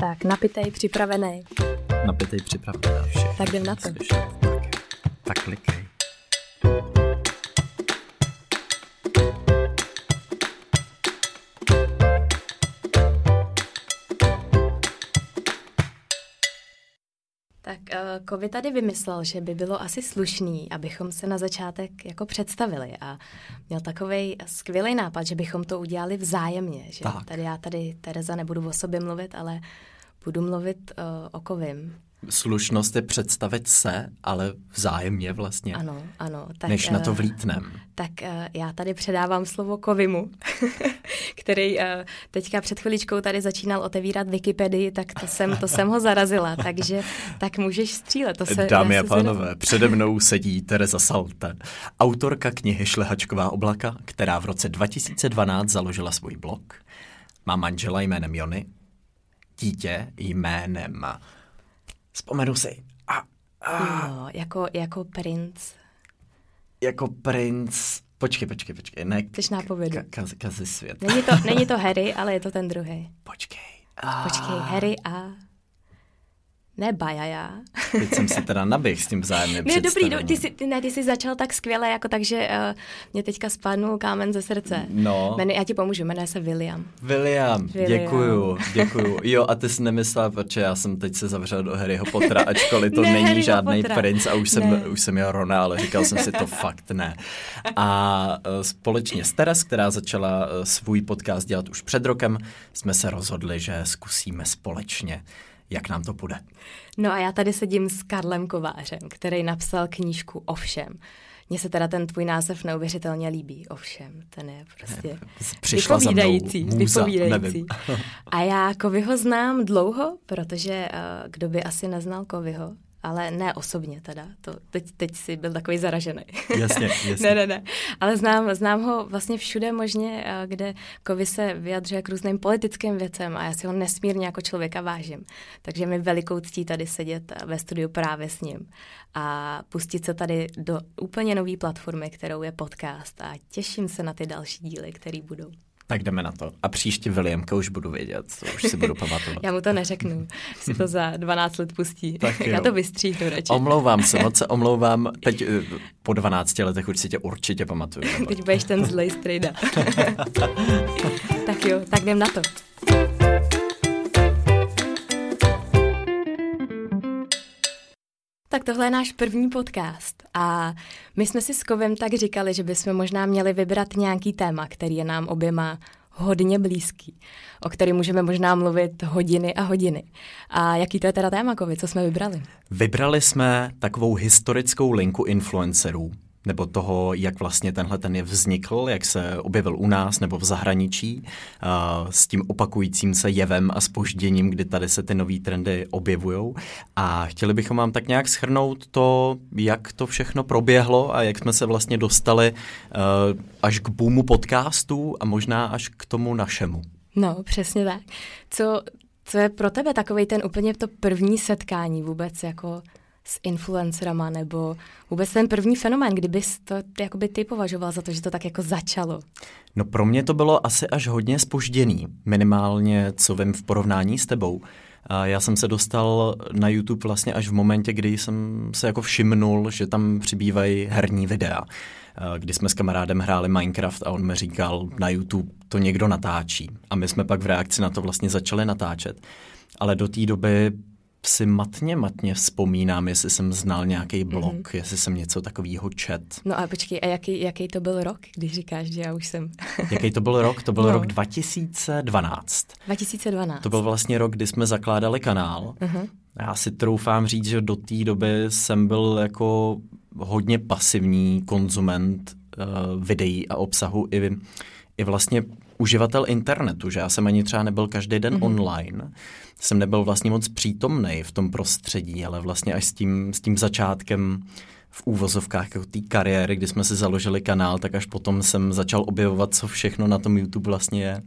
Tak, napitej, připravený. Napitej, připravený. Vše. Tak jdem na to. Tak klikej. Kovi tady vymyslel, že by bylo asi slušný, abychom se na začátek jako představili a měl takový skvělý nápad, že bychom to udělali vzájemně. Že Tak. tady já tady, Tereza, nebudu o sobě mluvit, ale budu mluvit uh, o Kovim. Slušnost je představit se, ale vzájemně vlastně, Ano, ano. Tak, než na to eh, vlítnem. Tak uh, já tady předávám slovo Kovimu, který uh, teďka před chviličkou tady začínal otevírat Wikipedii, tak to jsem, to jsem ho zarazila, takže tak můžeš střílet. To se, Dámy a pánové, přede mnou sedí Tereza Salte, autorka knihy Šlehačková oblaka, která v roce 2012 založila svůj blog. Má manžela jménem Jony, dítě jménem... Vzpomenu si. A, a, No, jako, jako princ. jako princ... Počkej, počkej, počkej. Ne, Chceš nápovědu? Ka, kaz, kazi svět. Není to, není to Harry, ale je to ten druhý. Počkej. A, Počkej, Harry a... Ne Bajaja. Teď jsem si teda naběh s tím vzájemným Ne, dobrý, no, představením. ty jsi, ty, ne, ty jsi začal tak skvěle, jako takže uh, mě teďka spadnul kámen ze srdce. No. Jmenuje, já ti pomůžu, jmenuje se William. William, William. děkuju, děkuju. Jo, a ty jsi nemyslela, protože já jsem teď se zavřel do Harryho Pottera, ačkoliv to Ne, není Harryho žádný Pottera. princ a už jsem, Ne. už jsem měl Rona, ale říkal jsem si to fakt ne. A eh, společně s Teres, která začala eh, svůj podcast dělat už před rokem, jsme se rozhodli, že zkusíme společně, jak nám to půjde. No a já tady sedím s Karlem Kovářem, který napsal knížku Ovšem. Mně se teda ten tvůj název neuvěřitelně líbí, ovšem, ten je prostě Přišla za mnou vypovídající, můza, vypovídající. nevím. A já Kovyho znám dlouho, protože uh, kdo by asi neznal Kovyho, ale ne osobně teda, to teď, teď si byl takový zaražený. Jasně, jasně. ne, ne, ne, ale znám, znám ho vlastně všude možně, eh, kde Kovy se vyjadřuje k různým politickým věcem a já si ho nesmírně jako člověka vážím. Takže mi velikou ctí tady sedět eh, ve studiu právě s ním a pustit se tady do úplně nové platformy, kterou je podcast a těším se na ty další díly, které budou. Tak jdeme na to. A příště Williamka už budu vědět, to už si budu pamatovat. Já mu to neřeknu, si to za 12 let pustí. Tak Já to vystříhnu radši. Omlouvám se, moc se omlouvám. Teď eh, po 12 letech určitě určitě pamatuju. Teď budeš ten zlej strejda. tak jo, tak jdem na to. Tak tohle je náš první podcast a my jsme si s Kovem tak říkali, že bychom možná měli vybrat nějaký téma, který je nám oběma hodně blízký, o který můžeme možná mluvit hodiny a hodiny. A jaký to je teda téma, Kovi, co jsme vybrali? Vybrali jsme takovou historickou linku influencerů, nebo toho, jak vlastně tenhle ten je vznikl, jak se objevil u nás nebo v zahraničí, s tím opakujícím se jevem a spožděním, kdy tady se ty nové trendy objevují. A chtěli bychom vám tak nějak schrnout to, jak to všechno proběhlo a jak jsme se vlastně dostali uh, až k boomu podcastů a možná až k tomu našemu. No, přesně tak. Co, co je pro tebe takový ten úplně to první setkání vůbec jako s influencerama, nebo vůbec ten první fenomén, kdybys to jakoby ty považoval za to, že to tak jako začalo? No pro mě to bylo asi až hodně spožděný, minimálně co vím v porovnání s tebou. A já jsem se dostal na YouTube vlastně až v momentě, kdy jsem se jako všimnul, že tam přibývají herní videa. Kdy jsme s kamarádem hráli Minecraft a on mi říkal, na YouTube to někdo natáčí. A my jsme pak v reakci na to vlastně začali natáčet. Ale do té doby si matně, matně vzpomínám, jestli jsem znal nějaký blog, mm-hmm. jestli jsem něco takového čet. No a počkej, a jaký, jaký to byl rok, když říkáš, že já už jsem... Jaký to byl rok? To byl No. rok 2012. 2012. To byl vlastně rok, kdy jsme zakládali kanál. Uh-huh. Já si troufám říct, že do té doby jsem byl jako hodně pasivní konzument uh, videí a obsahu i, i vlastně uživatel internetu, že já jsem ani třeba nebyl každý den mm-hmm. online, jsem nebyl vlastně moc přítomný v tom prostředí, ale vlastně až s tím, s tím začátkem v úvozovkách jako té kariéry, kdy jsme si založili kanál, tak až potom jsem začal objevovat, co všechno na tom YouTube vlastně je.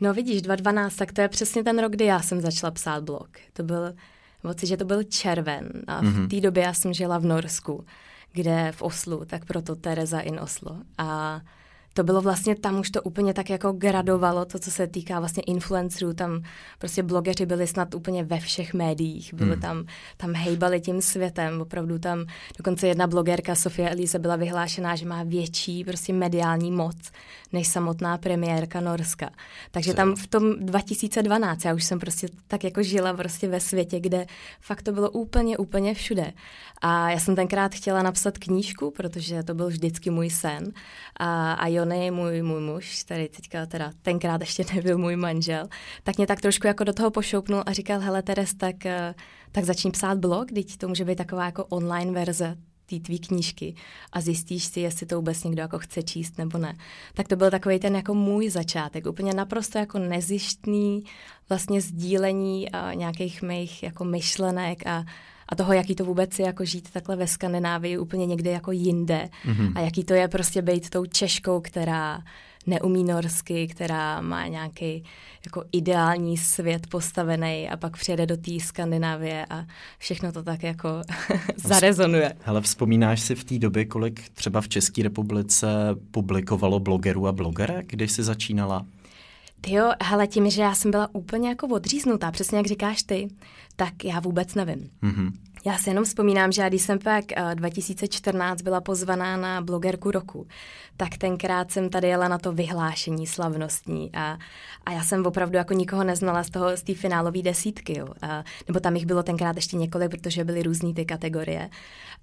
No vidíš, 2012, tak to je přesně ten rok, kdy já jsem začala psát blog. To byl, moci, že to byl červen a v mm-hmm. té době já jsem žila v Norsku, kde v Oslu, tak proto Tereza in Oslo. A to bylo vlastně, tam už to úplně tak jako gradovalo, to, co se týká vlastně influencerů, tam prostě blogeři byli snad úplně ve všech médiích, byli hmm. tam, tam hejbali tím světem, opravdu tam, dokonce jedna blogerka, Sofia Elise, byla vyhlášená, že má větší prostě mediální moc než samotná premiérka Norska. Takže tam v tom 2012, já už jsem prostě tak jako žila prostě ve světě, kde fakt to bylo úplně, úplně všude. A já jsem tenkrát chtěla napsat knížku, protože to byl vždycky můj sen. A, a Jony, můj, můj muž, který teďka teda tenkrát ještě nebyl můj manžel, tak mě tak trošku jako do toho pošoupnul a říkal, hele Teres, tak, eh, tak začni psát blog, teď to může být taková jako online verze té tvý knížky a zjistíš si, jestli to vůbec někdo jako chce číst nebo ne. Tak to byl takový ten jako můj začátek, úplně naprosto jako nezištný vlastně sdílení a nějakých mých jako myšlenek a, a toho, jaký to vůbec je jako žít takhle ve Skandinávii úplně někde jako jinde mm-hmm. a jaký to je prostě být tou Češkou, která neumí norsky, která má nějaký jako ideální svět postavený a pak přijede do té Skandinávie a všechno to tak jako zarezonuje. Hele, vzpomínáš si v té době, kolik třeba v České republice publikovalo blogerů a blogerek, když jsi začínala? Ty jo, hele, tím, že já jsem byla úplně jako odříznutá, přesně jak říkáš ty, tak já vůbec nevím. Mm-hmm. Já si jenom vzpomínám, že když jsem pak 2014 byla pozvaná na blogerku roku, tak tenkrát jsem tady jela na to vyhlášení slavnostní a, a já jsem opravdu jako nikoho neznala z toho, z té finálové desítky, jo. A, nebo tam jich bylo tenkrát ještě několik, protože byly různé ty kategorie.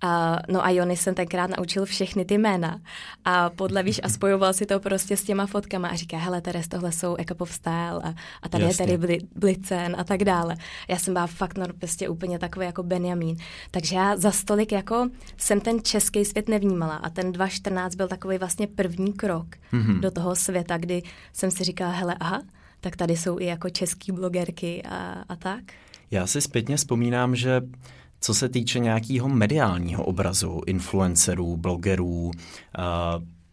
A, no a Jony jsem tenkrát naučil všechny ty jména a podle víš a spojoval si to prostě s těma fotkama a říká, hele, Teres, tohle jsou Eka Style a, a tady Jasně. je tady Blitzen a tak dále. Já jsem byla fakt no, prostě úplně takový jako Benjamin. Takže já za stolik jako jsem ten český svět nevnímala a ten 2014 byl takový vlastně první krok mm-hmm. do toho světa, kdy jsem si říkala, hele, aha, tak tady jsou i jako český blogerky a, a tak. Já si zpětně vzpomínám, že co se týče nějakého mediálního obrazu influencerů, blogerů, uh,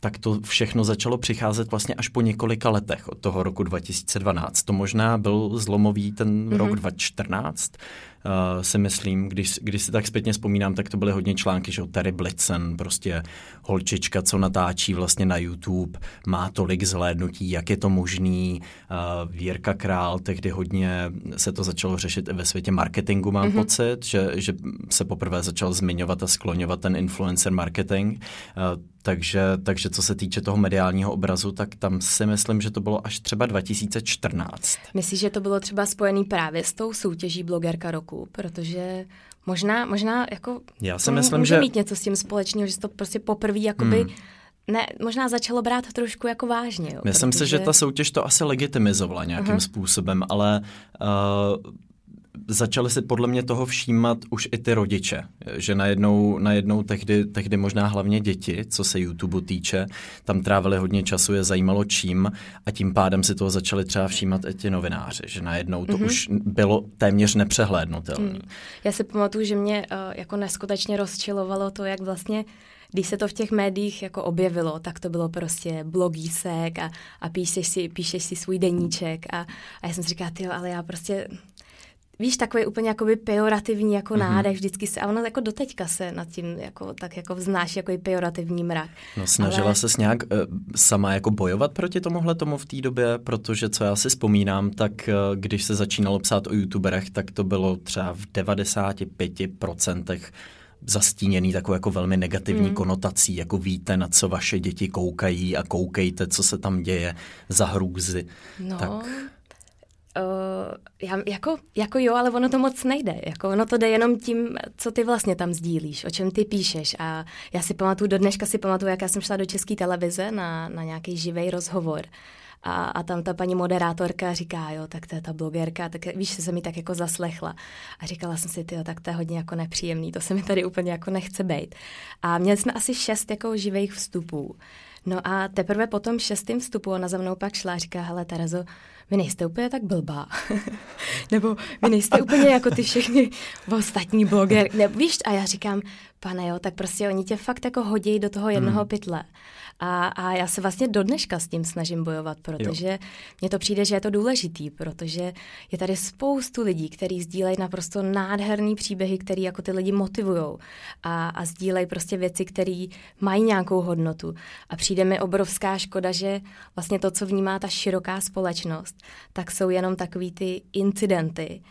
tak to všechno začalo přicházet vlastně až po několika letech od toho roku 2012. To možná byl zlomový ten mm-hmm. rok 2014, uh, si myslím, když, když si tak zpětně vzpomínám, tak to byly hodně články, že Terry Blitzen, prostě holčička, co natáčí vlastně na YouTube, má tolik zhlédnutí, jak je to možný. Uh, Vírka Král, tehdy hodně se to začalo řešit i ve světě marketingu, mám mm-hmm. pocit, že, že se poprvé začal zmiňovat a skloňovat ten influencer marketing. Uh, takže, takže co se týče toho mediálního obrazu, tak tam si myslím, že to bylo až třeba 2014. Myslíš, že to bylo třeba spojený právě s tou soutěží blogerka roku? Roku, protože možná, možná jako Já si myslím, může že... mít něco s tím společného, že to prostě poprvé jakoby hmm. ne, možná začalo brát trošku jako vážně. Jo, Myslím protože... si, že ta soutěž to asi legitimizovala nějakým uh-huh. způsobem, ale uh, začali si podle mě toho všímat už i ty rodiče, že najednou, najednou tehdy, tehdy možná hlavně děti, co se YouTube týče, tam trávili hodně času, je zajímalo čím a tím pádem si toho začali třeba všímat i ti novináři, že najednou to mm-hmm. už bylo téměř nepřehlédnutelné. Mm. Já si pamatuju, že mě uh, jako neskutečně rozčilovalo to, jak vlastně když se to v těch médiích jako objevilo, tak to bylo prostě blogísek a, a píšeš, si, píšeš si svůj deníček a, a já jsem si říkala, ty ale já prostě víš, takový úplně jakoby pejorativní jako mm-hmm. nádech vždycky se, a ono jako doteďka se nad tím jako, tak jako vznáší jako pejorativní mrak. No snažila Ale... se nějak uh, sama jako bojovat proti tomuhle tomu v té době, protože co já si vzpomínám, tak uh, když se začínalo psát o youtuberech, tak to bylo třeba v 95% zastíněný takovou jako velmi negativní mm. konotací, jako víte, na co vaše děti koukají a koukejte, co se tam děje za hrůzy. No, tak... Uh, já, jako, jako jo, ale ono to moc nejde. Jako ono to jde jenom tím, co ty vlastně tam sdílíš, o čem ty píšeš. A já si pamatuju, do dneška si pamatuju, jak já jsem šla do české televize na, na nějaký živý rozhovor. A, a tam ta paní moderátorka říká, jo, tak to je ta blogerka, tak víš, se mi tak jako zaslechla. A říkala jsem si, jo, tak to je hodně jako nepříjemný, to se mi tady úplně jako nechce být. A měli jsme asi šest jako živých vstupů. No a teprve po tom šestém vstupu ona za mnou pak šla a říká, hele Terezo, vy nejste úplně tak blbá. Nebo vy nejste úplně jako ty všechny ostatní bloger. Ne, víš, a já říkám, pane jo, tak prostě oni tě fakt jako hodí do toho jednoho hmm. pytle. A, a já se vlastně do dneška s tím snažím bojovat, protože mně to přijde, že je to důležitý, protože je tady spoustu lidí, kteří sdílejí naprosto nádherný příběhy, který jako ty lidi motivují a, a sdílejí prostě věci, které mají nějakou hodnotu. A přijde mi obrovská škoda, že vlastně to, co vnímá ta široká společnost, tak jsou jenom takový ty incidenty,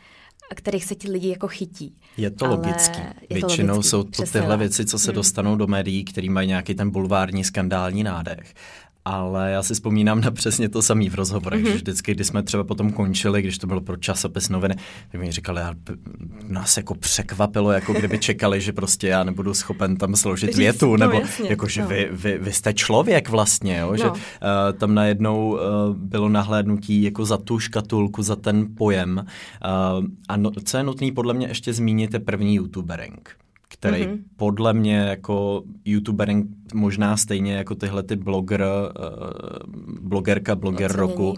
kterých se ti lidi jako chytí. Je to logický. Je Většinou to logický, jsou to tyhle věci, co se hmm. dostanou do médií, který mají nějaký ten bulvární skandální nádech ale já si vzpomínám na přesně to samý v rozhovorech, mm-hmm. že vždycky, když jsme třeba potom končili, když to bylo pro časopis noviny, tak mi říkali, já, nás jako překvapilo, jako kdyby čekali, že prostě já nebudu schopen tam složit větu, no, nebo jasně, jako, že no. vy, vy, vy jste člověk vlastně, jo, no. že uh, tam najednou uh, bylo nahlédnutí jako za tu škatulku, za ten pojem. Uh, a no, co je nutný podle mě ještě zmínit, je první youtubering který mm-hmm. podle mě jako youtuber možná stejně jako tyhle ty blogger, uh, blogerka, bloger Ocenění. roku, uh,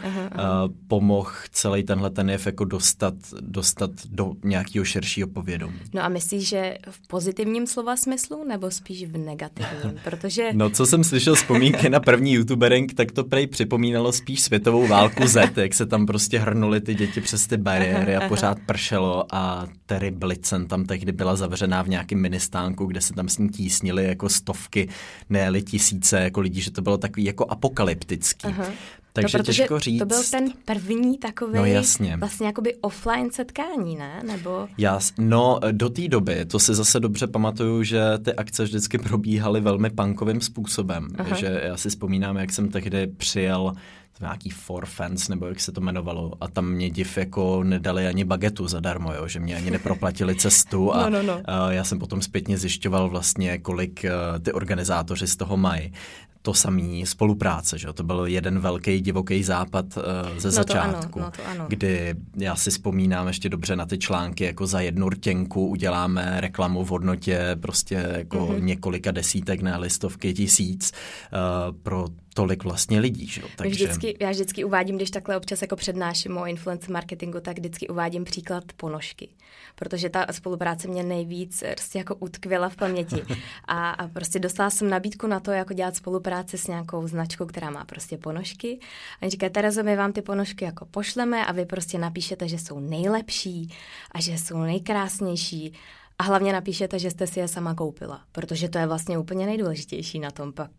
pomohl celý tenhle ten jev jako dostat, dostat do nějakého širšího povědomí. No a myslíš, že v pozitivním slova smyslu nebo spíš v negativním? Protože... No co jsem slyšel vzpomínky na první youtubering, tak to prej připomínalo spíš světovou válku Z, jak se tam prostě hrnuli ty děti přes ty bariéry aha, a pořád pršelo a Terry Blitzen tam tehdy byla zavřená v nějakém ministánku, kde se tam s ní tísnili jako stovky, ne tisíce jako lidí, že to bylo takový jako apokalyptický. Aha. Takže no, těžko říct. To byl ten první takový no, jasně. vlastně jakoby offline setkání, ne? Nebo... Jas, no, do té doby, to si zase dobře pamatuju, že ty akce vždycky probíhaly velmi punkovým způsobem. Aha. Že já si vzpomínám, jak jsem tehdy přijel nějaký for fans, nebo jak se to jmenovalo, a tam mě div jako nedali ani bagetu zadarmo, jo, že mě ani neproplatili cestu a, no, no, no. a já jsem potom zpětně zjišťoval vlastně, kolik uh, ty organizátoři z toho mají to samý spolupráce, že to byl jeden velký divoký západ uh, ze no začátku, ano, no to ano. kdy já si vzpomínám ještě dobře na ty články, jako za jednu rtěnku uděláme reklamu v hodnotě prostě jako mm-hmm. několika desítek, ne listovky tisíc uh, pro tolik vlastně lidí. Že? Takže... Vždycky, já vždycky uvádím, když takhle občas jako přednáším o influence marketingu, tak vždycky uvádím příklad ponožky, protože ta spolupráce mě nejvíc prostě jako utkvěla v paměti. A, a prostě dostala jsem nabídku na to, jako dělat spolupráci s nějakou značkou, která má prostě ponožky. A říká, Terezo, my vám ty ponožky jako pošleme a vy prostě napíšete, že jsou nejlepší a že jsou nejkrásnější. A hlavně napíšete, že jste si je sama koupila, protože to je vlastně úplně nejdůležitější na tom pak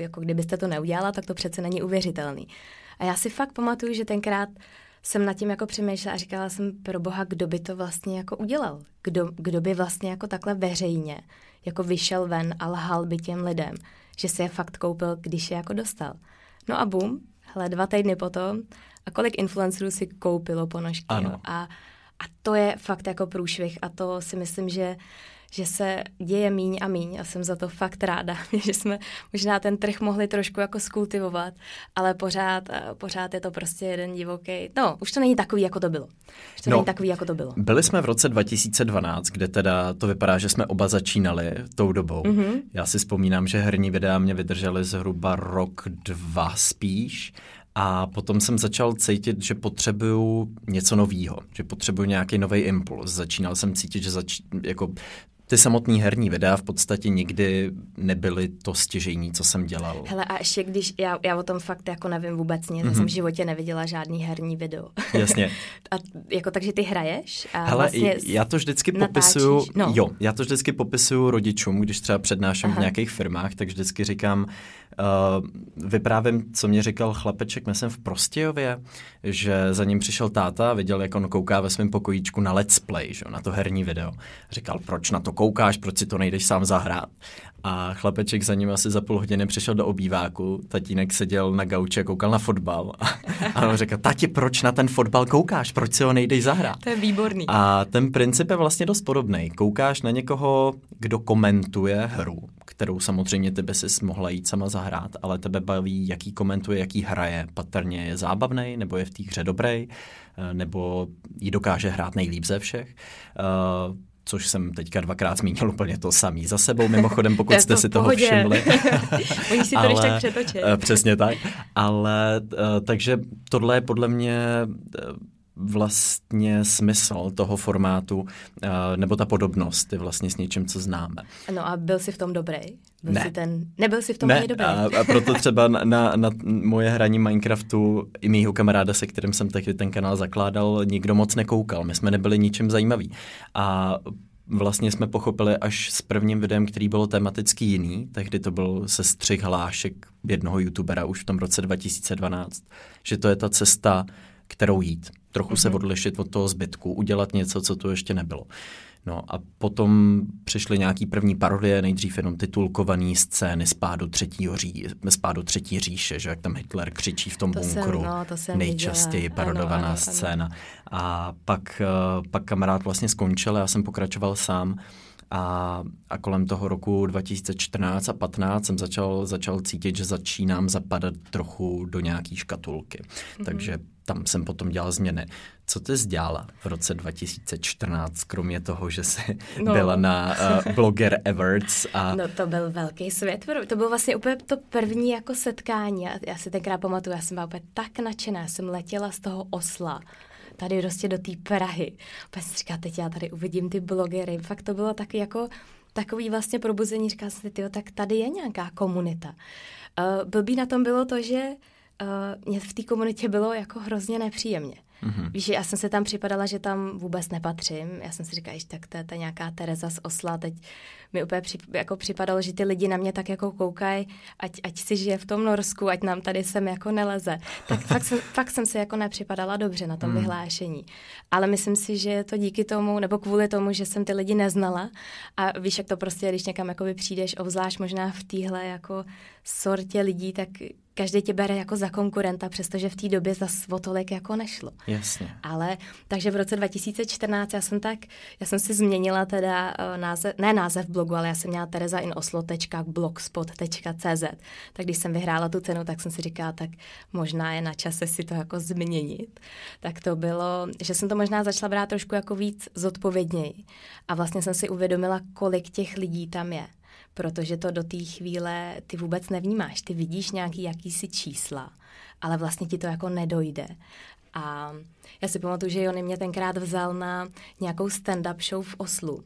jako kdybyste to neudělala, tak to přece není uvěřitelný. A já si fakt pamatuju, že tenkrát jsem nad tím jako přemýšlela a říkala jsem, pro boha, kdo by to vlastně jako udělal? Kdo, kdo by vlastně jako takhle veřejně jako vyšel ven a lhal by těm lidem, že si je fakt koupil, když je jako dostal. No a bum, hele, dva týdny potom a kolik influencerů si koupilo ponožky. Ano. Jo? A, a to je fakt jako průšvih a to si myslím, že že se děje míň a míň a jsem za to fakt ráda, že jsme možná ten trh mohli trošku jako skultivovat, ale pořád, eh, pořád je to prostě jeden divoký. No, už to není takový, jako to bylo. Už to no, není takový, jako to bylo. Byli jsme v roce 2012, kde teda to vypadá, že jsme oba začínali tou dobou. Mm-hmm. Já si vzpomínám, že herní videa mě vydržely zhruba rok, dva spíš. A potom jsem začal cítit, že potřebuju něco nového, že potřebuju nějaký nový impuls. Začínal jsem cítit, že zač- jako ty samotný herní videa v podstatě nikdy nebyly to stěžení, co jsem dělal. Hele, a ještě když, já, já o tom fakt jako nevím vůbec nic, mm-hmm. jsem v životě neviděla žádný herní video. Jasně. a jako, takže ty hraješ? A Hele, vlastně já to vždycky popisuju, no. jo, já to vždycky popisuju rodičům, když třeba přednáším Aha. v nějakých firmách, tak vždycky říkám, Uh, vyprávím, co mě říkal chlapeček, myslím v Prostějově, že za ním přišel táta a viděl, jak on kouká ve svém pokojíčku na let's play, že, na to herní video. Říkal, proč na to koukáš, proč si to nejdeš sám zahrát? A chlapeček za ním asi za půl hodiny přišel do obýváku, tatínek seděl na gauči a koukal na fotbal. A on řekl, tati, proč na ten fotbal koukáš, proč si ho nejdeš zahrát? To je výborný. A ten princip je vlastně dost podobný. Koukáš na někoho, kdo komentuje hru, kterou samozřejmě tebe si mohla jít sama zahrát, ale tebe baví, jaký komentuje, jaký hraje. Patrně je zábavný, nebo je v té hře dobrý, eh, nebo ji dokáže hrát nejlíp ze všech. Což jsem teďka dvakrát zmínil úplně to samý za sebou, mimochodem, pokud jste to si toho všimli. Oni si to ale, tak přetočit. Přesně tak. Ale takže tohle je podle mě vlastně smysl toho formátu, eh, nebo ta podobnost je vlastně s něčím, co známe. No a byl jsi v tom dobrý? Byl ne. Jsi ten, nebyl jsi v tom ne. ani dobrý? A, a proto třeba na, na, na moje hraní Minecraftu i mýho kamaráda, se kterým jsem tehdy ten kanál zakládal, nikdo moc nekoukal. My jsme nebyli ničím zajímaví. A vlastně jsme pochopili až s prvním videem, který bylo tematicky jiný, tehdy to byl sestřih hlášek jednoho youtubera už v tom roce 2012, že to je ta cesta, kterou jít trochu se mhm. odlišit od toho zbytku, udělat něco, co tu ještě nebylo. No a potom přišly nějaký první parodie, nejdřív jenom titulkovaný scény spádu třetího ří, spádu třetí říše, že jak tam Hitler křičí v tom to bunkru, jsem, no, to jsem nejčastěji viděla. parodovaná ano, ano, scéna. Ano. A pak, eh, pak kamarád vlastně skončil, já jsem pokračoval sám a, a kolem toho roku 2014 a 15 jsem začal, začal cítit, že začínám zapadat trochu do nějaký škatulky. Mm-hmm. Takže tam jsem potom dělal změny. Co ty jsi dělala v roce 2014, kromě toho, že jsi no. byla na uh, Blogger Awards? A... No to byl velký svět. To bylo vlastně úplně to první jako setkání. Já si tenkrát pamatuju, já jsem byla úplně tak nadšená. Já jsem letěla z toho osla tady prostě do té Prahy. Pak jsem říkala, teď já tady uvidím ty blogery. Fakt to bylo taky jako takový vlastně probuzení. Říkala jsem si, tak tady je nějaká komunita. Uh, blbý na tom bylo to, že uh, mě v té komunitě bylo jako hrozně nepříjemně. Mm-hmm. Víš, já jsem se tam připadala, že tam vůbec nepatřím. Já jsem si říkala, že tak to je ta nějaká Tereza z Osla. Teď mi úplně při, jako připadalo, že ty lidi na mě tak jako koukají, ať, ať si žije v tom Norsku, ať nám tady sem jako neleze. Tak fakt jsem, fakt jsem se jako nepřipadala dobře na tom mm. vyhlášení. Ale myslím si, že je to díky tomu, nebo kvůli tomu, že jsem ty lidi neznala. A víš, jak to prostě, když někam jako přijdeš, obzvlášť možná v téhle jako sortě lidí, tak každý tě bere jako za konkurenta, přestože v té době za o tolik jako nešlo. Jasně. Ale takže v roce 2014 já jsem tak, já jsem si změnila teda uh, název, ne název blogu, ale já jsem měla terezainoslo.blogspot.cz. Tak když jsem vyhrála tu cenu, tak jsem si říkala, tak možná je na čase si to jako změnit. Tak to bylo, že jsem to možná začala brát trošku jako víc zodpovědněji. A vlastně jsem si uvědomila, kolik těch lidí tam je protože to do té chvíle ty vůbec nevnímáš. Ty vidíš nějaký jakýsi čísla, ale vlastně ti to jako nedojde. A já si pamatuju, že Jony mě tenkrát vzal na nějakou stand-up show v Oslu.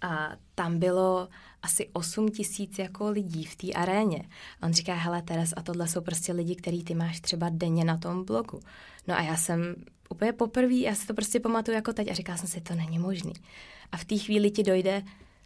A tam bylo asi 8 tisíc jako lidí v té aréně. A on říká, hele Teres, a tohle jsou prostě lidi, který ty máš třeba denně na tom blogu. No a já jsem úplně poprvé, já si to prostě pamatuju jako teď a říkala jsem si, to není možný. A v té chvíli ti dojde,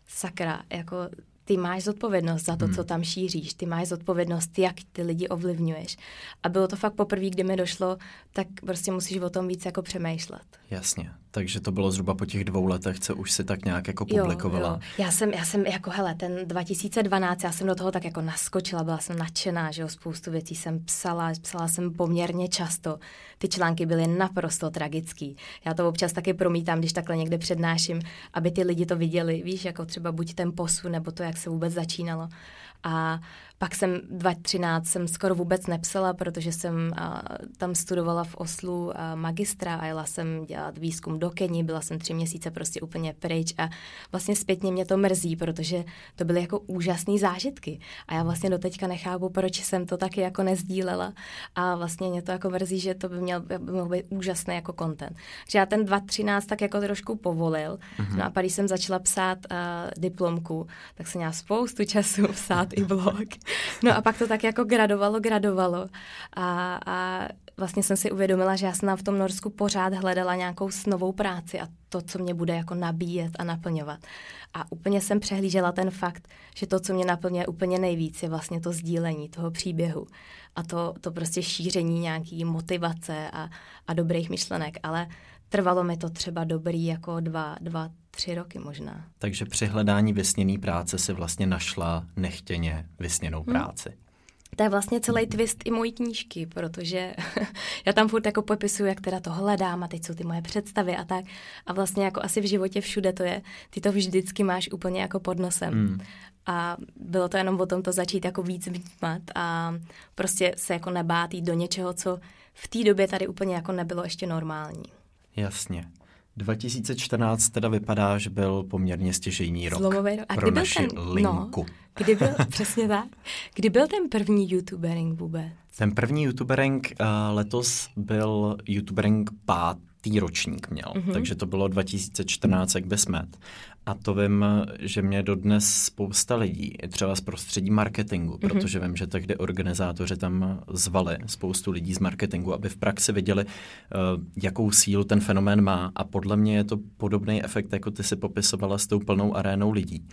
sakra, jako ty máš zodpovědnost za to, hmm. co tam šíříš, ty máš zodpovědnost, jak ty lidi ovlivňuješ. A bylo to fakt poprvé, kdy mi došlo, tak prostě musíš o tom víc jako přemýšlet. Jasně, takže to bylo zhruba po těch dvou letech, co už si tak nějak jako publikovala. Jo, jo. Já jsem, já jsem jako, hele, ten 2012, já jsem do toho tak jako naskočila, byla jsem nadšená, že jo, spoustu věcí jsem psala, psala jsem poměrně často. Ty články byly naprosto tragický. Já to občas taky promítám, když takhle někde přednáším, aby ty lidi to viděli, víš, jako třeba buď ten posun, nebo to, jak se vůbec začínalo. A pak jsem 2013 jsem skoro vůbec nepsala, protože jsem a, tam studovala v Oslu a, magistra a jela jsem dělat výzkum do Keni, byla jsem tři měsíce prostě úplně pryč a vlastně zpětně mě to mrzí, protože to byly jako úžasné zážitky a já vlastně doteďka nechápu, proč jsem to taky jako nezdílela a vlastně mě to jako mrzí, že to by měl by mohl být úžasný jako content. Že já ten 2013 tak jako trošku povolil, mm-hmm. no a pak když jsem začala psát uh, diplomku, tak jsem měla spoustu času psát i blog. No a pak to tak jako gradovalo, gradovalo. A, a vlastně jsem si uvědomila, že já jsem v tom Norsku pořád hledala nějakou novou práci a to, co mě bude jako nabíjet a naplňovat. A úplně jsem přehlížela ten fakt, že to, co mě naplňuje úplně nejvíc, je vlastně to sdílení toho příběhu a to, to prostě šíření nějaký motivace a, a dobrých myšlenek. Ale trvalo mi to třeba dobrý jako dva, dva, tři roky možná. Takže při hledání vysněné práce si vlastně našla nechtěně vysněnou hmm. práci. To je vlastně celý twist i mojí knížky, protože já tam furt jako popisuju, jak teda to hledám a teď jsou ty moje představy a tak. A vlastně jako asi v životě všude to je, ty to vždycky máš úplně jako pod nosem. Hmm. A bylo to jenom o tom to začít jako víc vnímat a prostě se jako nebát jít do něčeho, co v té době tady úplně jako nebylo ještě normální. Jasně. 2014 teda vypadá, že byl poměrně stěžejný rok Zlomový rok. A pro kdy byl naši ten, linku. No, kdy byl, přesně tak, kdy byl ten první youtubering vůbec? Ten první youtubering uh, letos byl youtubering pátý ročník měl, mm-hmm. takže to bylo 2014, jak bys met. A to vím, že mě dodnes spousta lidí, třeba z prostředí marketingu, mm-hmm. protože vím, že tehdy organizátoři tam zvali spoustu lidí z marketingu, aby v praxi viděli, uh, jakou sílu ten fenomén má. A podle mě je to podobný efekt, jako ty si popisovala s tou plnou arénou lidí.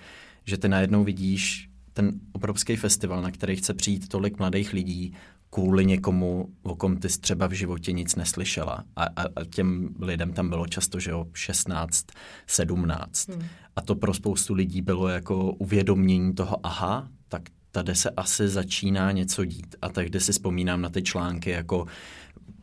Že ty najednou vidíš ten obrovský festival, na který chce přijít tolik mladých lidí, kvůli někomu, o kom ty jsi třeba v životě nic neslyšela. A, a, a těm lidem tam bylo často, že jo, 16, 17. Hmm. A to pro spoustu lidí bylo jako uvědomění toho, aha, tak tady se asi začíná něco dít. A tehdy si vzpomínám na ty články jako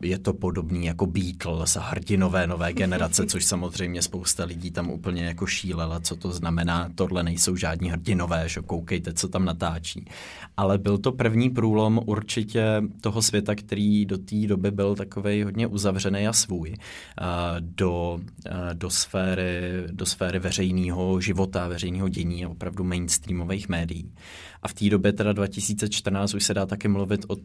je to podobný jako Beatles a hrdinové nové generace, což samozřejmě spousta lidí tam úplně jako šílela, co to znamená, tohle nejsou žádní hrdinové, že koukejte, co tam natáčí. Ale byl to první průlom určitě toho světa, který do té doby byl takový hodně uzavřený a svůj do, do, sféry, do sféry veřejného života, veřejného dění a opravdu mainstreamových médií. A v té době teda 2014 už se dá taky mluvit o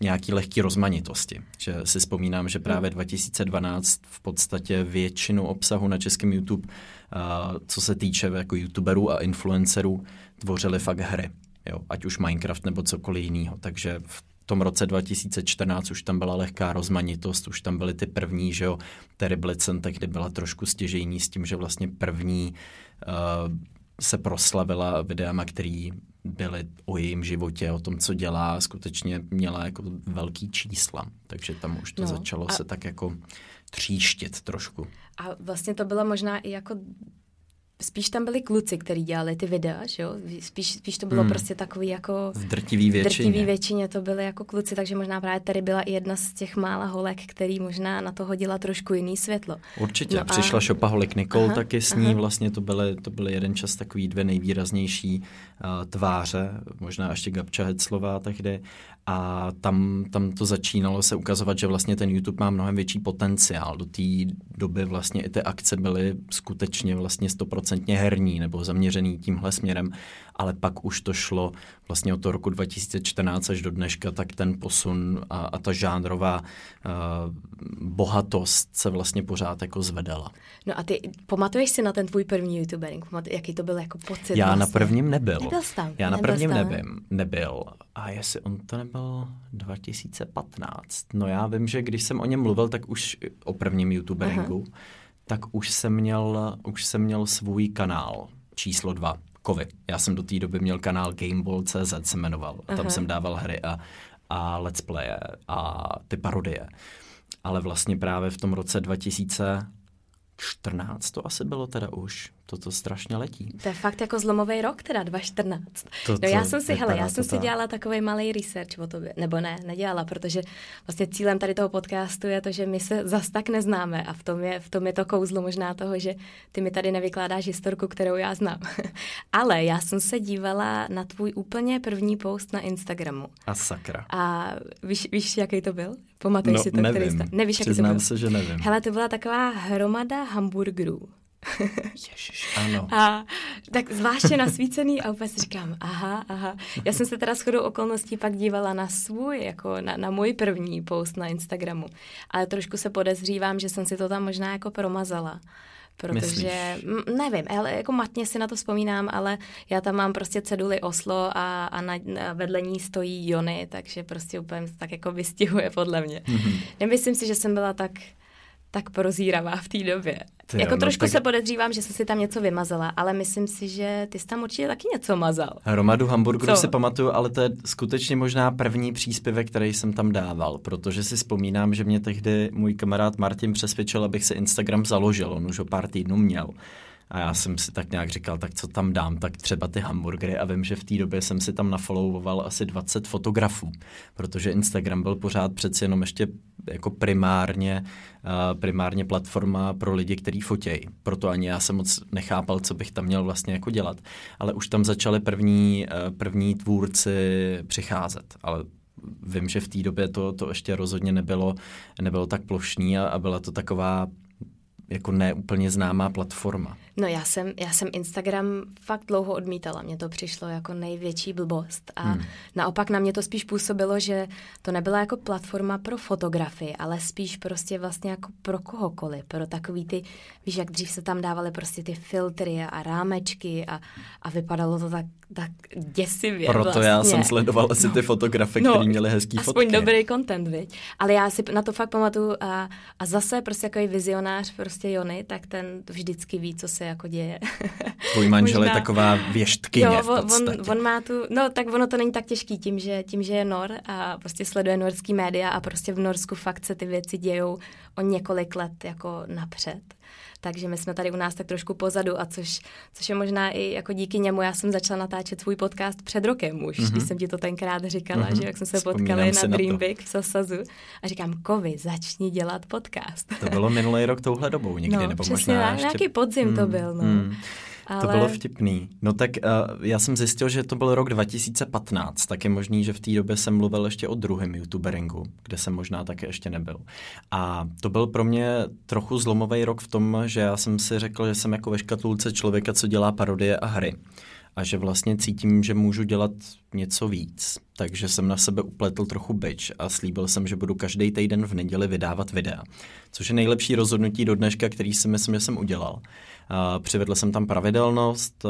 nějaký lehký rozmanitosti. Že si vzpomínám, že právě 2012 v podstatě většinu obsahu na českém YouTube, uh, co se týče jako youtuberů a influencerů, tvořili fakt hry. Jo, ať už Minecraft nebo cokoliv jiného. Takže v tom roce 2014 už tam byla lehká rozmanitost, už tam byly ty první, že jo, Terry Blitzen tehdy byla trošku stěžejní s tím, že vlastně první uh, se proslavila videama, který byly o jejím životě, o tom, co dělá, skutečně měla jako velký čísla. Takže tam už to no, začalo a... se tak jako tříštit trošku. A vlastně to bylo možná i jako spíš tam byli kluci, kteří dělali ty videa, že jo? Spíš, spíš to bylo hmm. prostě takový jako... V drtivý většině. V drtivý většině to byly jako kluci, takže možná právě tady byla i jedna z těch mála holek, který možná na to hodila trošku jiný světlo. Určitě. No Přišla a... šopaholik Nicole aha, taky s ní, aha. vlastně to byly, to byly jeden čas takový dvě nejvýraznější uh, tváře, možná ještě Gabča Heclová tehdy a tam, tam to začínalo se ukazovat, že vlastně ten YouTube má mnohem větší potenciál. Do té doby vlastně i ty akce byly skutečně vlastně stoprocentně herní nebo zaměřený tímhle směrem, ale pak už to šlo vlastně od toho roku 2014 až do dneška, tak ten posun a, a ta žánrová uh, bohatost se vlastně pořád jako zvedala. No a ty pamatuješ si na ten tvůj první youtubering? Jaký to byl jako pocit? Já vlastně? na prvním nebyl. Nebyl tam? Já na prvním nevím, nebyl. A jestli on to nebyl 2015. No já vím, že když jsem o něm mluvil, tak už o prvním youtuberingu, Aha. tak už jsem měl, už jsem měl svůj kanál číslo dva kovy. Já jsem do té doby měl kanál Gameball.cz se jmenoval. A tam Aha. jsem dával hry a, a let's playe a ty parodie. Ale vlastně právě v tom roce 2014 to asi bylo teda už, toto strašně letí. To je fakt jako zlomový rok, teda 2014. To, no já jsem si, hele, já jsem si dělala takový malý research o tobě, nebo ne, nedělala, protože vlastně cílem tady toho podcastu je to, že my se zas tak neznáme a v tom je, v tom je to kouzlo možná toho, že ty mi tady nevykládáš historku, kterou já znám. Ale já jsem se dívala na tvůj úplně první post na Instagramu. A sakra. A víš, víš jaký to byl? Pamatuješ no, si to? Nevím. Který jste... Nevíš, jaký to byl? se, že nevím. Hele, to byla taková hromada hamburgerů. Ježiš, ano. A tak zvláště nasvícený a úplně si říkám, aha, aha. Já jsem se teda shodou okolností pak dívala na svůj, jako na, na můj první post na Instagramu. Ale trošku se podezřívám, že jsem si to tam možná jako promazala. Protože, Myslíš? nevím, ale jako matně si na to vzpomínám, ale já tam mám prostě ceduly Oslo a, a na, na vedle ní stojí Jony, takže prostě úplně tak jako vystihuje podle mě. Mm-hmm. Nemyslím si, že jsem byla tak tak prozíravá v té době. Ty jako jo, no trošku tak... se podezřívám, že jsem si tam něco vymazala, ale myslím si, že ty jsi tam určitě taky něco mazal. Hromadu hamburgerů si pamatuju, ale to je skutečně možná první příspěvek, který jsem tam dával, protože si vzpomínám, že mě tehdy můj kamarád Martin přesvědčil, abych si Instagram založil, on už ho pár týdnů měl. A já jsem si tak nějak říkal, tak co tam dám, tak třeba ty hamburgery a vím, že v té době jsem si tam nafollowoval asi 20 fotografů, protože Instagram byl pořád přeci jenom ještě jako primárně, uh, primárně platforma pro lidi, kteří fotějí. Proto ani já jsem moc nechápal, co bych tam měl vlastně jako dělat. Ale už tam začali první, uh, první tvůrci přicházet. Ale vím, že v té době to, to ještě rozhodně nebylo, nebylo tak plošný a, a byla to taková jako neúplně známá platforma. No já jsem, já jsem Instagram fakt dlouho odmítala, mně to přišlo jako největší blbost a hmm. naopak na mě to spíš působilo, že to nebyla jako platforma pro fotografii, ale spíš prostě vlastně jako pro kohokoliv, pro takový ty, víš, jak dřív se tam dávaly prostě ty filtry a rámečky a, a vypadalo to tak, tak děsivě Proto vlastně. já jsem sledovala si ty fotografie, no, které měly hezký aspoň fotky. dobrý content, viď? Ale já si na to fakt pamatuju a, a zase prostě jako vizionář prostě Jony, tak ten vždycky ví, co se jako děje. Tvůj manžel je taková věštkyně jo, v podstatě. on, on, má tu, no tak ono to není tak těžký tím, že, tím, že je Nor a prostě sleduje norský média a prostě v Norsku fakt se ty věci dějou o několik let jako napřed takže my jsme tady u nás tak trošku pozadu a což, což je možná i jako díky němu já jsem začala natáčet svůj podcast před rokem už, mm-hmm. když jsem ti to tenkrát říkala, mm-hmm. že jak jsme se Vzpomínám potkali na Dream Big v Sasazu a říkám, Kovi, začni dělat podcast. To bylo minulý rok touhle dobou někdy, no, nebo přesně, možná ještě... nějaký podzim mm, to byl, no. Mm. Ale... To bylo vtipný. No tak uh, já jsem zjistil, že to byl rok 2015, tak je možný, že v té době jsem mluvil ještě o druhém youtuberingu, kde jsem možná také ještě nebyl. A to byl pro mě trochu zlomový rok v tom, že já jsem si řekl, že jsem jako ve škatulce člověka, co dělá parodie a hry a že vlastně cítím, že můžu dělat něco víc. Takže jsem na sebe upletl trochu byč a slíbil jsem, že budu každý týden v neděli vydávat videa. Což je nejlepší rozhodnutí do dneška, který si myslím, že jsem udělal. Přivedl jsem tam pravidelnost,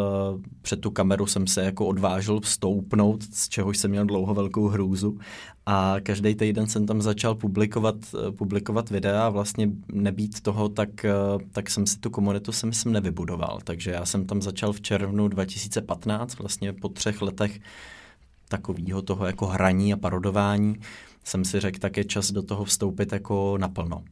před tu kameru jsem se jako odvážil vstoupnout, z čehož jsem měl dlouho velkou hrůzu a každý týden jsem tam začal publikovat, publikovat videa a vlastně nebýt toho, tak, tak jsem si tu komunitu jsem, jsem nevybudoval. Takže já jsem tam začal v červnu 2015, vlastně po třech letech takového toho jako hraní a parodování, jsem si řekl, tak je čas do toho vstoupit jako naplno.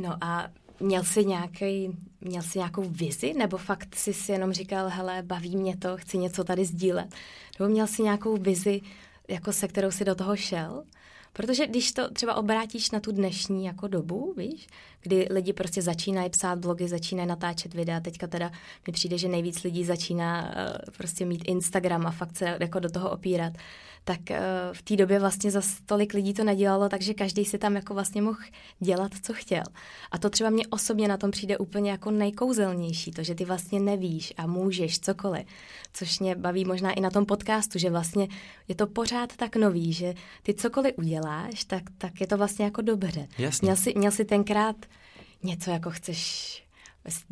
No a Měl jsi, nějaký, měl jsi nějakou vizi, nebo fakt jsi si jenom říkal, hele, baví mě to, chci něco tady sdílet? Nebo měl jsi nějakou vizi, jako se kterou si do toho šel? Protože když to třeba obrátíš na tu dnešní jako dobu, víš, kdy lidi prostě začínají psát blogy, začínají natáčet videa, teďka teda mi přijde, že nejvíc lidí začíná uh, prostě mít Instagram a fakt se jako do toho opírat, tak uh, v té době vlastně za tolik lidí to nedělalo, takže každý si tam jako vlastně mohl dělat, co chtěl. A to třeba mě osobně na tom přijde úplně jako nejkouzelnější, to, že ty vlastně nevíš a můžeš cokoliv, což mě baví možná i na tom podcastu, že vlastně je to pořád tak nový, že ty cokoliv uděláš, tak, tak je to vlastně jako dobře. Jasně. Měl jsi, měl jsi tenkrát něco jako chceš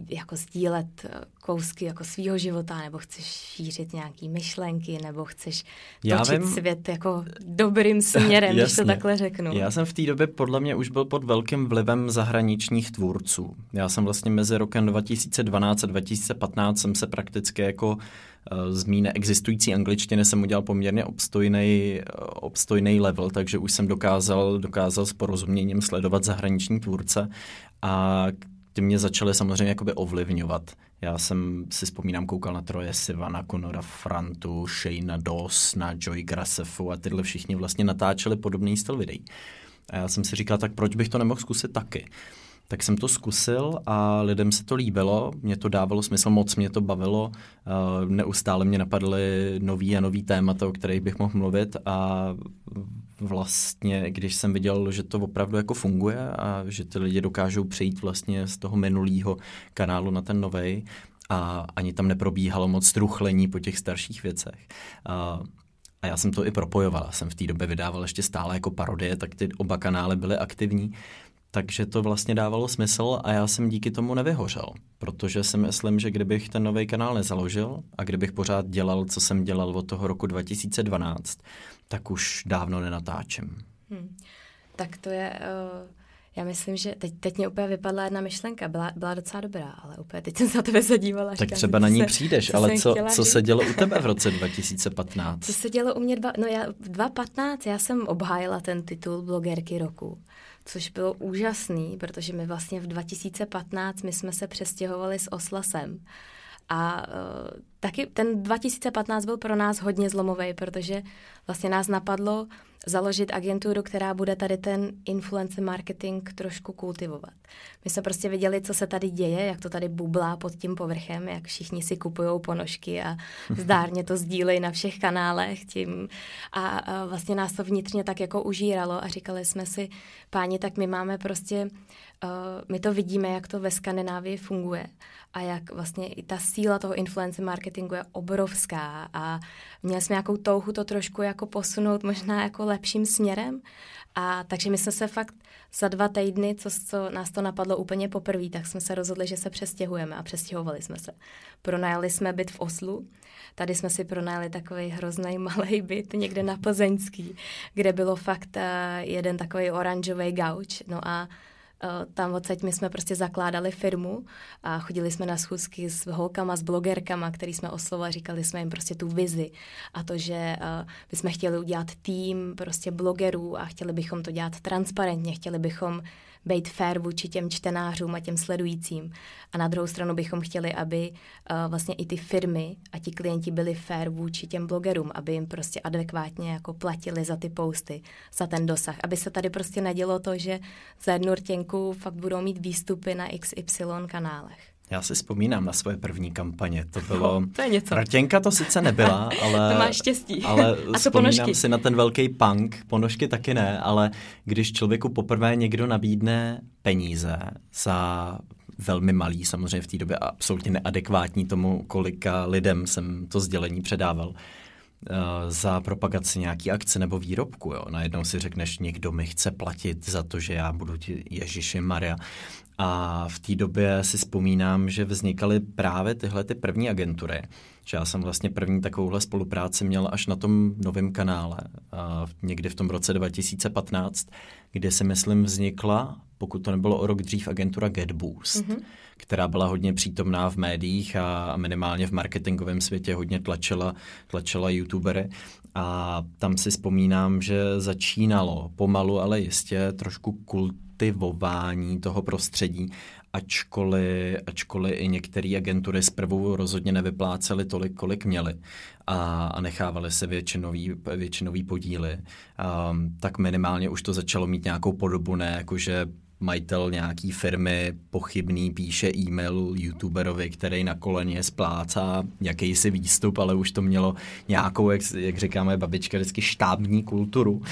jako sdílet eh, kousky jako svýho života, nebo chceš šířit nějaký myšlenky, nebo chceš Já točit vím. svět jako dobrým směrem, když to takhle řeknu. Já jsem v té době podle mě už byl pod velkým vlivem zahraničních tvůrců. Já jsem vlastně mezi rokem 2012 a 2015 jsem se prakticky jako eh, z mý neexistující angličtiny jsem udělal poměrně obstojný, eh, obstojný level, takže už jsem dokázal, dokázal s porozuměním sledovat zahraniční tvůrce a ty mě začaly samozřejmě jakoby ovlivňovat. Já jsem si vzpomínám, koukal na Troje Sivana, Conora Frantu, Shane Doss, na Joy Grassefu a tyhle všichni vlastně natáčeli podobný styl videí. A já jsem si říkal, tak proč bych to nemohl zkusit taky? Tak jsem to zkusil a lidem se to líbilo, mě to dávalo smysl, moc mě to bavilo, neustále mě napadly nový a nový témata, o kterých bych mohl mluvit a vlastně, když jsem viděl, že to opravdu jako funguje a že ty lidi dokážou přejít vlastně z toho minulého kanálu na ten novej a ani tam neprobíhalo moc truchlení po těch starších věcech. A, a já jsem to i propojoval. Jsem v té době vydával ještě stále jako parodie, tak ty oba kanály byly aktivní. Takže to vlastně dávalo smysl a já jsem díky tomu nevyhořel, protože si myslím, že kdybych ten nový kanál nezaložil a kdybych pořád dělal, co jsem dělal od toho roku 2012, tak už dávno nenatáčím. Hmm. Tak to je... Uh... Já myslím, že teď, teď mě úplně vypadla jedna myšlenka, byla, byla docela dobrá, ale úplně teď jsem se na tebe zadívala. Tak říkám, třeba na ní se, přijdeš, co ale co, co se dělo u tebe v roce 2015? Co se dělo u mě, dva, no já, 2015, já jsem obhájila ten titul blogerky roku což bylo úžasný, protože my vlastně v 2015 my jsme se přestěhovali s Oslasem. A uh, taky ten 2015 byl pro nás hodně zlomový, protože vlastně nás napadlo, založit agenturu, která bude tady ten influencer marketing trošku kultivovat. My jsme prostě viděli, co se tady děje, jak to tady bublá pod tím povrchem, jak všichni si kupují ponožky a zdárně to sdílejí na všech kanálech tím. A, a vlastně nás to vnitřně tak jako užíralo a říkali jsme si, páni, tak my máme prostě Uh, my to vidíme, jak to ve Skandinávii funguje a jak vlastně i ta síla toho influence marketingu je obrovská. A měli jsme nějakou touhu to trošku jako posunout možná jako lepším směrem. A takže my jsme se fakt za dva týdny, co, co nás to napadlo úplně poprvé, tak jsme se rozhodli, že se přestěhujeme a přestěhovali jsme se. Pronajali jsme byt v Oslu, tady jsme si pronajali takový hrozný malý byt někde na Plzeňský, kde bylo fakt uh, jeden takový oranžový gauč, no a Eh, tam odsaď my jsme prostě zakládali firmu a chodili jsme na schůzky s holkama, s blogerkama, který jsme oslovovali, říkali jsme jim prostě tu vizi a to, že my jsme chtěli udělat tým prostě blogerů a chtěli bychom to dělat transparentně, chtěli bychom být fair vůči těm čtenářům a těm sledujícím. A na druhou stranu bychom chtěli, aby uh, vlastně i ty firmy a ti klienti byli fair vůči těm blogerům, aby jim prostě adekvátně jako platili za ty posty, za ten dosah. Aby se tady prostě nedělo to, že za jednu rtěnku fakt budou mít výstupy na XY kanálech. Já si vzpomínám na svoje první kampaně. To bylo... To je něco. Ratěnka to sice nebyla, ale... to máš štěstí. Ale A to vzpomínám ponožky. si na ten velký punk. Ponožky taky ne, ale když člověku poprvé někdo nabídne peníze za velmi malý, samozřejmě v té době absolutně neadekvátní tomu, kolika lidem jsem to sdělení předával, eh, za propagaci nějaký akce nebo výrobku. Jo. Najednou si řekneš, někdo mi chce platit za to, že já budu ti Ježíši Maria. A v té době si vzpomínám, že vznikaly právě tyhle ty první agentury. Že já jsem vlastně první takovouhle spolupráci měl až na tom novém kanále, a někdy v tom roce 2015, kde si myslím vznikla, pokud to nebylo o rok dřív, agentura GetBoost, mm-hmm. která byla hodně přítomná v médiích a minimálně v marketingovém světě hodně tlačila, tlačila youtubery. A tam si vzpomínám, že začínalo pomalu, ale jistě trošku kult kultivování toho prostředí, ačkoliv, ačkoliv i některé agentury zprvu rozhodně nevyplácely tolik, kolik měly a, a nechávaly se většinový, většinový podíly, um, tak minimálně už to začalo mít nějakou podobu, ne jakože majitel nějaký firmy pochybný píše e-mail youtuberovi, který na koleně splácá jakýsi výstup, ale už to mělo nějakou, jak, jak říkáme babička, vždycky štábní kulturu. uh,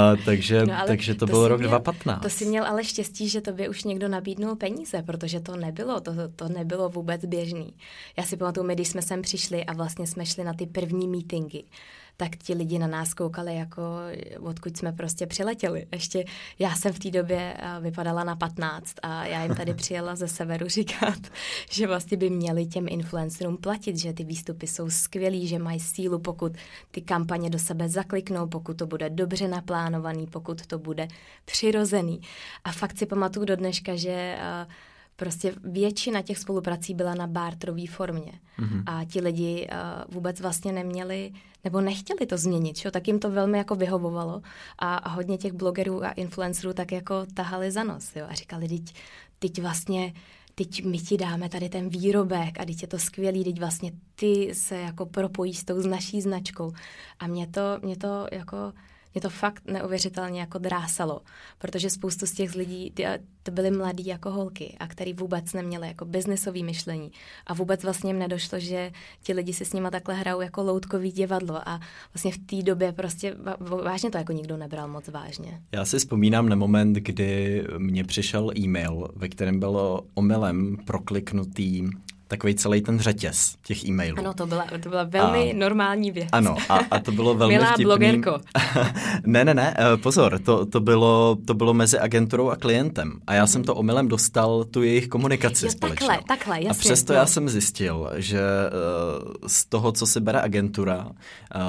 takže, no, takže to, to byl rok měl, 2015. To si měl ale štěstí, že tobě už někdo nabídnul peníze, protože to nebylo, to, to nebylo vůbec běžný. Já si pamatuju, my když jsme sem přišli a vlastně jsme šli na ty první meetingy, tak ti lidi na nás koukali jako odkud jsme prostě přiletěli. Ještě já jsem v té době eh, vypadala na 15 a já jim tady přijela ze severu říkat, že vlastně by měli těm influencerům platit, že ty výstupy jsou skvělý, že mají sílu, pokud ty kampaně do sebe zakliknou, pokud to bude dobře naplánovaný, pokud to bude přirozený. A fakt si pamatuju do dneška, že uh, prostě většina těch spoluprací byla na barterové formě. Mm-hmm. A ti lidi uh, vůbec vlastně neměli, nebo nechtěli to změnit, čo? tak jim to velmi jako vyhovovalo. A, a hodně těch blogerů a influencerů tak jako tahali za nos jo? a říkali, teď, teď vlastně teď my ti dáme tady ten výrobek a teď je to skvělý, teď vlastně ty se jako propojíš s tou z naší značkou. A mě to, mě to jako mě to fakt neuvěřitelně jako drásalo, protože spoustu z těch lidí, to byly mladí jako holky a který vůbec neměli jako biznesový myšlení a vůbec vlastně jim nedošlo, že ti lidi si s nima takhle hrajou jako loutkový divadlo a vlastně v té době prostě vážně to jako nikdo nebral moc vážně. Já si vzpomínám na moment, kdy mně přišel e-mail, ve kterém bylo omylem prokliknutý takový celý ten řetěz těch e-mailů. Ano, to byla, to byla velmi a, normální věc. Ano, a, a to bylo velmi Milá vtipný. blogerko. ne, ne, ne, eh, pozor, to, to, bylo, to bylo mezi agenturou a klientem. A já jsem to omylem dostal, tu jejich komunikaci jo, společnou. Takhle, takhle, jasně. A přesto no. já jsem zjistil, že uh, z toho, co si bere agentura, uh,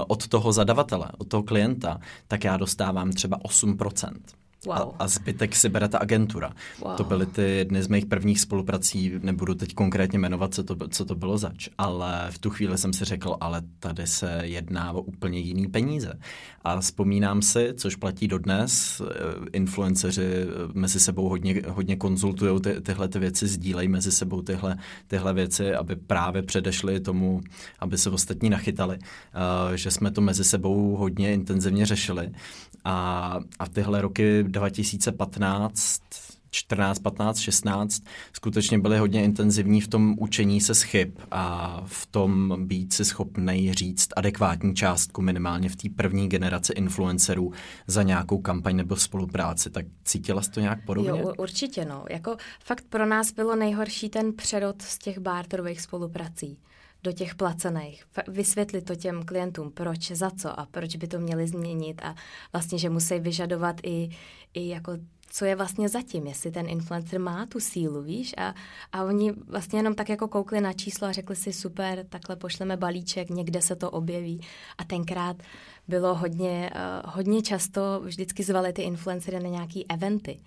od toho zadavatele, od toho klienta, tak já dostávám třeba 8%. Wow. A, a zbytek si bere ta agentura. Wow. To byly ty jedny z mých prvních spoluprací, nebudu teď konkrétně jmenovat, co to, co to bylo zač, ale v tu chvíli jsem si řekl, ale tady se jedná o úplně jiný peníze. A vzpomínám si, což platí dodnes, eh, influenceři eh, mezi sebou hodně, hodně konzultují ty, tyhle ty věci, sdílejí mezi sebou tyhle, tyhle věci, aby právě předešli tomu, aby se ostatní nachytali, uh, že jsme to mezi sebou hodně intenzivně řešili. A, a tyhle roky 2015 14, 15, 16 skutečně byly hodně intenzivní v tom učení se z chyb a v tom být si schopný říct adekvátní částku minimálně v té první generaci influencerů za nějakou kampaň nebo spolupráci. Tak cítila jsi to nějak podobně? Jo, určitě no. Jako fakt pro nás bylo nejhorší ten přerod z těch barterových spoluprací do těch placených. Vysvětlit to těm klientům, proč, za co a proč by to měli změnit a vlastně, že musí vyžadovat i, i jako co je vlastně zatím, jestli ten influencer má tu sílu, víš? A, a oni vlastně jenom tak jako koukli na číslo a řekli si, super, takhle pošleme balíček, někde se to objeví. A tenkrát bylo hodně, uh, hodně často, vždycky zvali ty influencery na nějaký eventy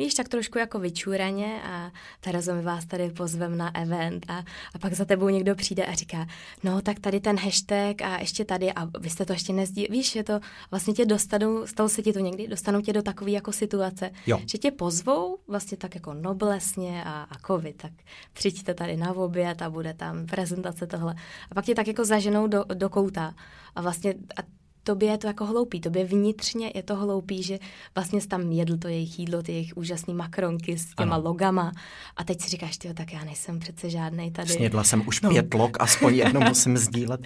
víš, tak trošku jako vyčúraně a Terezo, my vás tady pozvem na event a, a pak za tebou někdo přijde a říká, no tak tady ten hashtag a ještě tady a vy jste to ještě nezdí, víš, je to, vlastně tě dostanou, stalo se ti to někdy, dostanou tě do takové jako situace, jo. že tě pozvou vlastně tak jako noblesně a, a covid, tak přijďte tady na oběd a bude tam prezentace tohle. A pak tě tak jako zaženou do, do kouta a vlastně a tobě je to jako hloupý, tobě vnitřně je to hloupý, že vlastně jsi tam jedl to jejich jídlo, ty jejich úžasný makronky s těma ano. logama a teď si říkáš, ty tak já nejsem přece žádnej tady. Snědla jsem už no. pět log, aspoň jedno musím sdílet.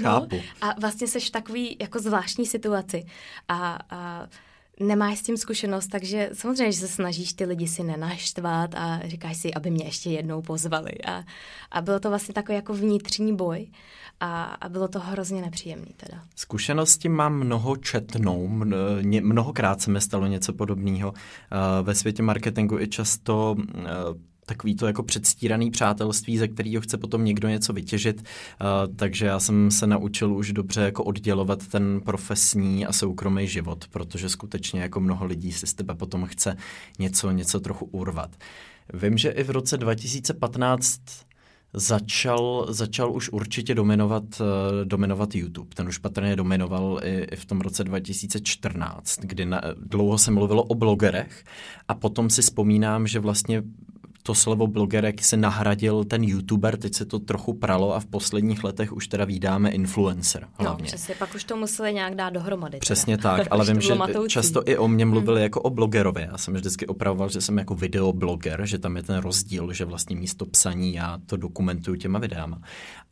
No, Chápu. No, a vlastně jsi v takový jako zvláštní situaci a, a nemáš s tím zkušenost, takže samozřejmě, že se snažíš ty lidi si nenaštvat a říkáš si, aby mě ještě jednou pozvali. A, a bylo to vlastně takový jako vnitřní boj a, a bylo to hrozně nepříjemný teda. Zkušenosti mám mnoho četnou, mnohokrát se mi stalo něco podobného. Eh, ve světě marketingu i často eh, takový to jako předstíraný přátelství, ze kterého chce potom někdo něco vytěžit. Uh, takže já jsem se naučil už dobře jako oddělovat ten profesní a soukromý život, protože skutečně jako mnoho lidí si z tebe potom chce něco, něco trochu urvat. Vím, že i v roce 2015 začal, začal už určitě dominovat, uh, dominovat YouTube. Ten už patrně dominoval i, i v tom roce 2014, kdy na, dlouho se mluvilo o blogerech a potom si vzpomínám, že vlastně to slovo blogerek se nahradil ten youtuber, teď se to trochu pralo a v posledních letech už teda vydáme influencer no, hlavně. No přesně, pak už to museli nějak dát dohromady. Přesně teda. tak, ale vím, že matoucí. často i o mě mluvili hmm. jako o blogerovi. Já jsem vždycky opravoval, že jsem jako videobloger, že tam je ten rozdíl, že vlastně místo psaní já to dokumentuju těma videama.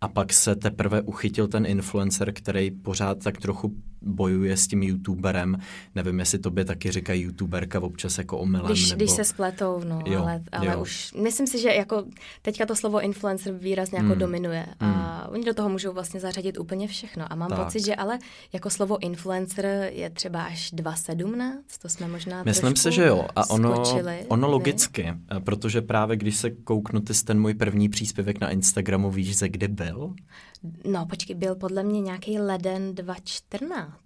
A pak se teprve uchytil ten influencer, který pořád tak trochu bojuje s tím youtuberem. Nevím, jestli tobě taky říkají youtuberka občas jako omylem. Když, nebo... když se spletou, no, jo, ale, ale jo. už myslím si, že jako teďka to slovo influencer výrazně jako mm. dominuje a mm. oni do toho můžou vlastně zařadit úplně všechno. A mám tak. pocit, že ale jako slovo influencer je třeba až 2.17, to jsme možná Myslím si, že jo. A ono, skočili, ono logicky, ne? protože právě když se kouknu, ty ten můj první příspěvek na Instagramu, víš, ze kdy byl? No, počkej, byl podle mě nějaký leden 2014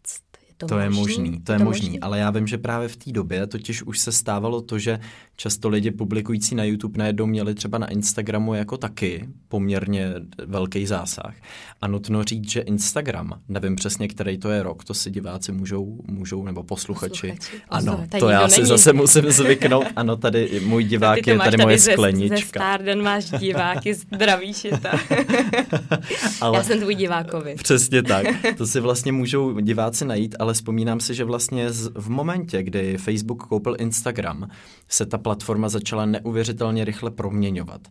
to, to je možný, to je, to možný, možný, ale já vím, že právě v té době totiž už se stávalo to, že často lidi publikující na YouTube najednou měli třeba na Instagramu jako taky poměrně velký zásah. A nutno říct, že Instagram, nevím přesně, který to je rok, to si diváci můžou, můžou nebo posluchači. posluchači. Ano, to já si není. zase musím zvyknout. Ano, tady můj divák je tady, tady moje ze, sklenička. Ze Starden máš diváky, zdraví šita. ale, já jsem tvůj divákovi. Přesně tak. To si vlastně můžou diváci najít, ale vzpomínám si, že vlastně v momentě, kdy Facebook koupil Instagram, se ta platforma začala neuvěřitelně rychle proměňovat.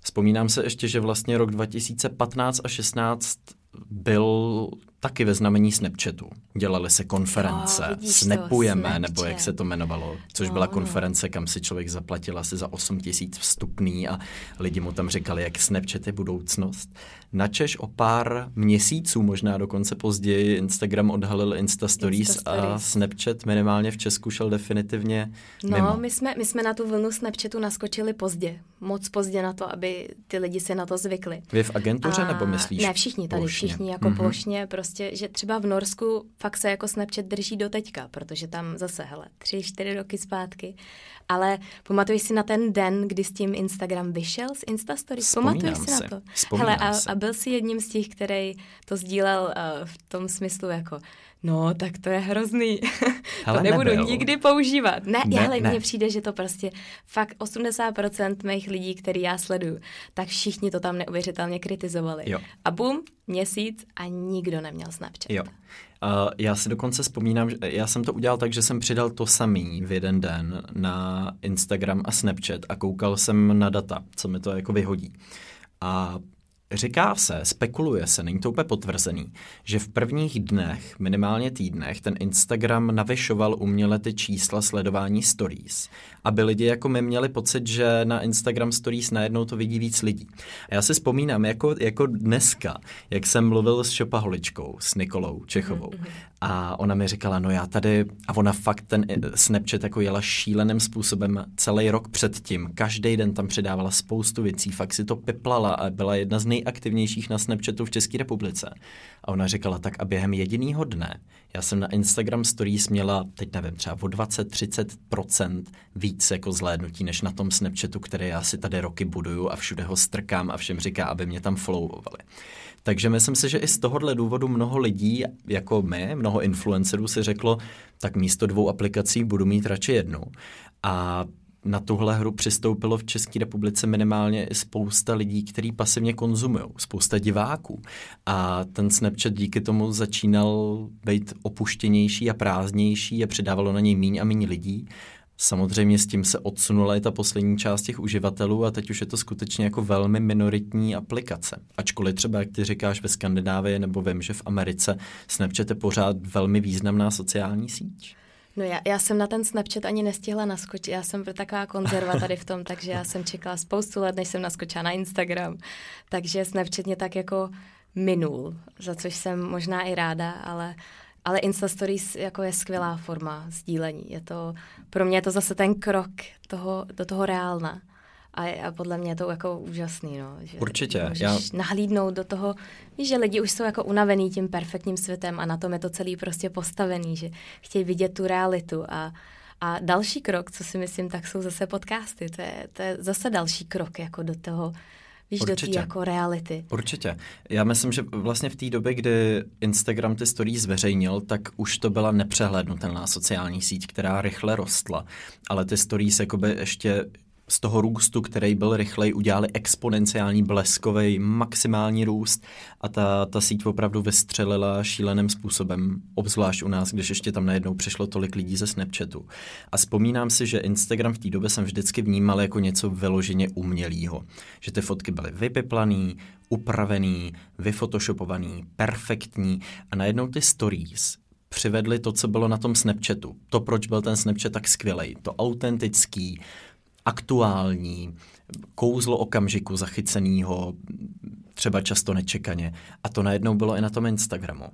Vzpomínám se ještě, že vlastně rok 2015 a 16 byl taky ve znamení Snapchatu. Dělaly se konference, oh, Snapujeme, to, nebo jak se to jmenovalo, což oh, byla konference, kam si člověk zaplatil asi za 8 tisíc vstupný a lidi mu tam říkali, jak Snapchat je budoucnost. Načež o pár měsíců, možná dokonce později, Instagram odhalil Insta Stories, Insta Stories. a Snapchat minimálně v Česku šel definitivně No, mimo. my jsme, my jsme na tu vlnu Snapchatu naskočili pozdě. Moc pozdě na to, aby ty lidi si na to zvykli. Vy v agentuře a... nebo myslíš? Ne, všichni tady, plošně. všichni jako mm-hmm. plošně, prostě prostě, že třeba v Norsku fakt se jako Snapchat drží do teďka, protože tam zase, hele, tři, čtyři roky zpátky, ale pamatuješ si na ten den, kdy s tím Instagram vyšel z Instastory? Pamatuješ si na to? Hele, a, a byl jsi jedním z těch, který to sdílel uh, v tom smyslu jako, no, tak to je hrozný. Hele, to nebudu nebyl. nikdy používat. Ne, ne ale mně přijde, že to prostě fakt 80% mých lidí, který já sleduju, tak všichni to tam neuvěřitelně kritizovali. Jo. A bum, měsíc a nikdo neměl Snapchat. Jo. Uh, já si dokonce vzpomínám, že já jsem to udělal tak, že jsem přidal to samý v jeden den na Instagram a Snapchat a koukal jsem na data, co mi to jako vyhodí. A Říká se, spekuluje se, není to úplně potvrzený, že v prvních dnech, minimálně týdnech, ten Instagram navyšoval uměle ty čísla sledování stories, aby lidi jako my měli pocit, že na Instagram stories najednou to vidí víc lidí. A já si vzpomínám, jako, jako dneska, jak jsem mluvil s šopaholičkou, s Nikolou Čechovou, mm-hmm. a ona mi říkala, no já tady, a ona fakt ten Snapchat jako jela šíleným způsobem celý rok předtím, každý den tam přidávala spoustu věcí, fakt si to piplala a byla jedna z nejaktivnějších na Snapchatu v České republice. A ona říkala, tak a během jediného dne já jsem na Instagram Stories měla, teď nevím, třeba o 20-30% víc jako zhlédnutí, než na tom Snapchatu, který já si tady roky buduju a všude ho strkám a všem říká, aby mě tam followovali. Takže myslím si, že i z tohohle důvodu mnoho lidí, jako my, mnoho influencerů si řeklo, tak místo dvou aplikací budu mít radši jednu. A na tuhle hru přistoupilo v České republice minimálně i spousta lidí, kteří pasivně konzumují, spousta diváků. A ten Snapchat díky tomu začínal být opuštěnější a prázdnější a přidávalo na něj míň a míň lidí. Samozřejmě s tím se odsunula i ta poslední část těch uživatelů a teď už je to skutečně jako velmi minoritní aplikace. Ačkoliv třeba, jak ty říkáš, ve Skandinávii nebo vím, že v Americe Snapchat je pořád velmi významná sociální síť. No já, já jsem na ten Snapchat ani nestihla naskočit, já jsem taková konzerva tady v tom, takže já jsem čekala spoustu let, než jsem naskočila na Instagram, takže Snapchat mě tak jako minul, za což jsem možná i ráda, ale ale Insta Stories jako je skvělá forma sdílení. Je to, pro mě je to zase ten krok toho, do toho reálna. A, a podle mě je to jako úžasný, no. Že Určitě. Můžeš já... nahlídnout do toho, víš, že lidi už jsou jako unavený tím perfektním světem a na tom je to celý prostě postavený, že chtějí vidět tu realitu a, a další krok, co si myslím, tak jsou zase podcasty. To je, to je zase další krok jako do toho, víš, Určitě. do té jako reality. Určitě. Já myslím, že vlastně v té době, kdy Instagram ty stories zveřejnil, tak už to byla nepřehlednutelná sociální síť, která rychle rostla. Ale ty stories jakoby ještě z toho růstu, který byl rychlej, udělali exponenciální bleskový maximální růst a ta, ta síť opravdu vystřelila šíleným způsobem, obzvlášť u nás, když ještě tam najednou přišlo tolik lidí ze Snapchatu. A vzpomínám si, že Instagram v té době jsem vždycky vnímal jako něco vyloženě umělého. Že ty fotky byly vypiplaný, upravený, vyfotoshopovaný, perfektní a najednou ty stories přivedli to, co bylo na tom Snapchatu. To, proč byl ten Snapchat tak skvělý. To autentický, aktuální, kouzlo okamžiku zachyceného, třeba často nečekaně. A to najednou bylo i na tom Instagramu.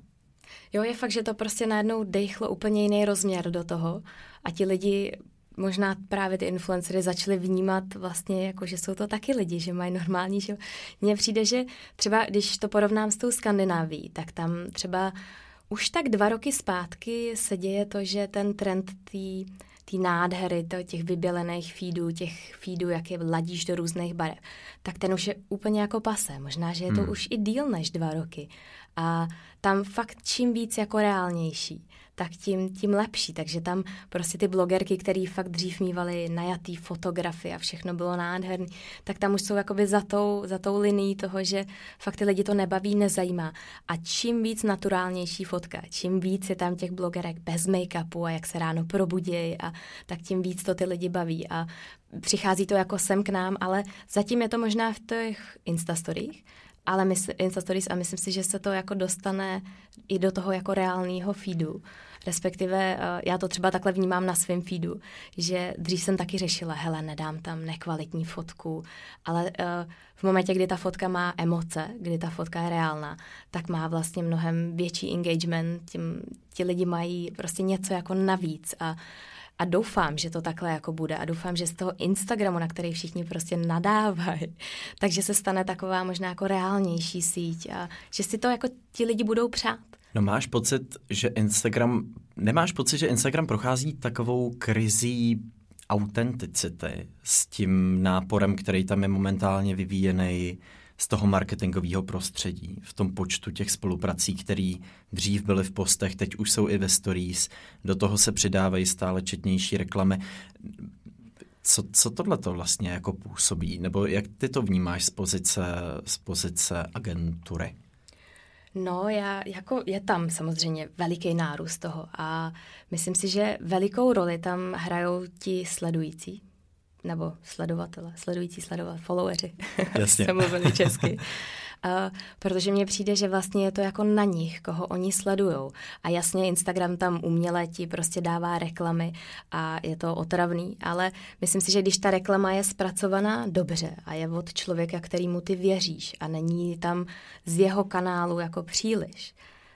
Jo, je fakt, že to prostě najednou dechlo úplně jiný rozměr do toho a ti lidi možná právě ty influencery začaly vnímat vlastně jako, že jsou to taky lidi, že mají normální že Mně přijde, že třeba když to porovnám s tou Skandináví, tak tam třeba už tak dva roky zpátky se děje to, že ten trend tý, ty nádhery, to, těch vybělených feedů, těch feedů, jak je ladíš do různých barev, tak ten už je úplně jako pase. Možná, že je to hmm. už i díl než dva roky. A tam fakt čím víc jako reálnější tak tím, tím lepší. Takže tam prostě ty blogerky, které fakt dřív mývaly najatý fotografie a všechno bylo nádherný, tak tam už jsou jakoby za tou, za tou linií toho, že fakt ty lidi to nebaví, nezajímá. A čím víc naturálnější fotka, čím víc je tam těch blogerek bez make-upu a jak se ráno probudějí, a tak tím víc to ty lidi baví. A přichází to jako sem k nám, ale zatím je to možná v těch Instastorích, ale mysl, Insta Stories a myslím si, že se to jako dostane i do toho jako reálného feedu. Respektive uh, já to třeba takhle vnímám na svém feedu, že dřív jsem taky řešila, hele, nedám tam nekvalitní fotku, ale uh, v momentě, kdy ta fotka má emoce, kdy ta fotka je reálná, tak má vlastně mnohem větší engagement, tím ti lidi mají prostě něco jako navíc a a doufám, že to takhle jako bude a doufám, že z toho Instagramu, na který všichni prostě nadávají, takže se stane taková možná jako reálnější síť a že si to jako ti lidi budou přát. No máš pocit, že Instagram, nemáš pocit, že Instagram prochází takovou krizí autenticity s tím náporem, který tam je momentálně vyvíjený z toho marketingového prostředí, v tom počtu těch spoluprací, které dřív byly v postech, teď už jsou i ve stories, do toho se přidávají stále četnější reklamy. Co, co tohle to vlastně jako působí? Nebo jak ty to vnímáš z pozice, z pozice agentury? No, já, jako je tam samozřejmě veliký nárůst toho a myslím si, že velikou roli tam hrajou ti sledující, nebo sledovatele, sledující sledovat, followeri, Jasně. jsem mluvili česky. Uh, protože mně přijde, že vlastně je to jako na nich, koho oni sledujou. A jasně Instagram tam uměle ti prostě dává reklamy a je to otravný, ale myslím si, že když ta reklama je zpracovaná dobře a je od člověka, kterýmu ty věříš a není tam z jeho kanálu jako příliš,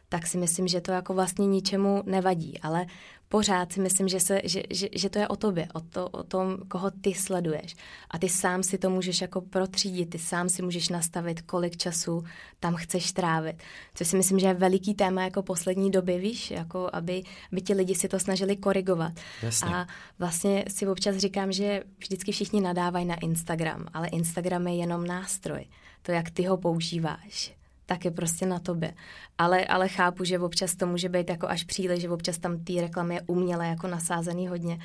tak si myslím, že to jako vlastně ničemu nevadí. Ale pořád si myslím, že, se, že, že, že to je o tobě, o, to, o tom, koho ty sleduješ. A ty sám si to můžeš jako protřídit, ty sám si můžeš nastavit, kolik času tam chceš trávit. Což si myslím, že je veliký téma jako poslední doby, víš, jako aby, aby ti lidi si to snažili korigovat. Jasně. A vlastně si občas říkám, že vždycky všichni nadávají na Instagram, ale Instagram je jenom nástroj. To, jak ty ho používáš tak je prostě na tobě. Ale, ale chápu, že občas to může být jako až příliš, že občas tam ty reklamy je uměle jako nasázený hodně.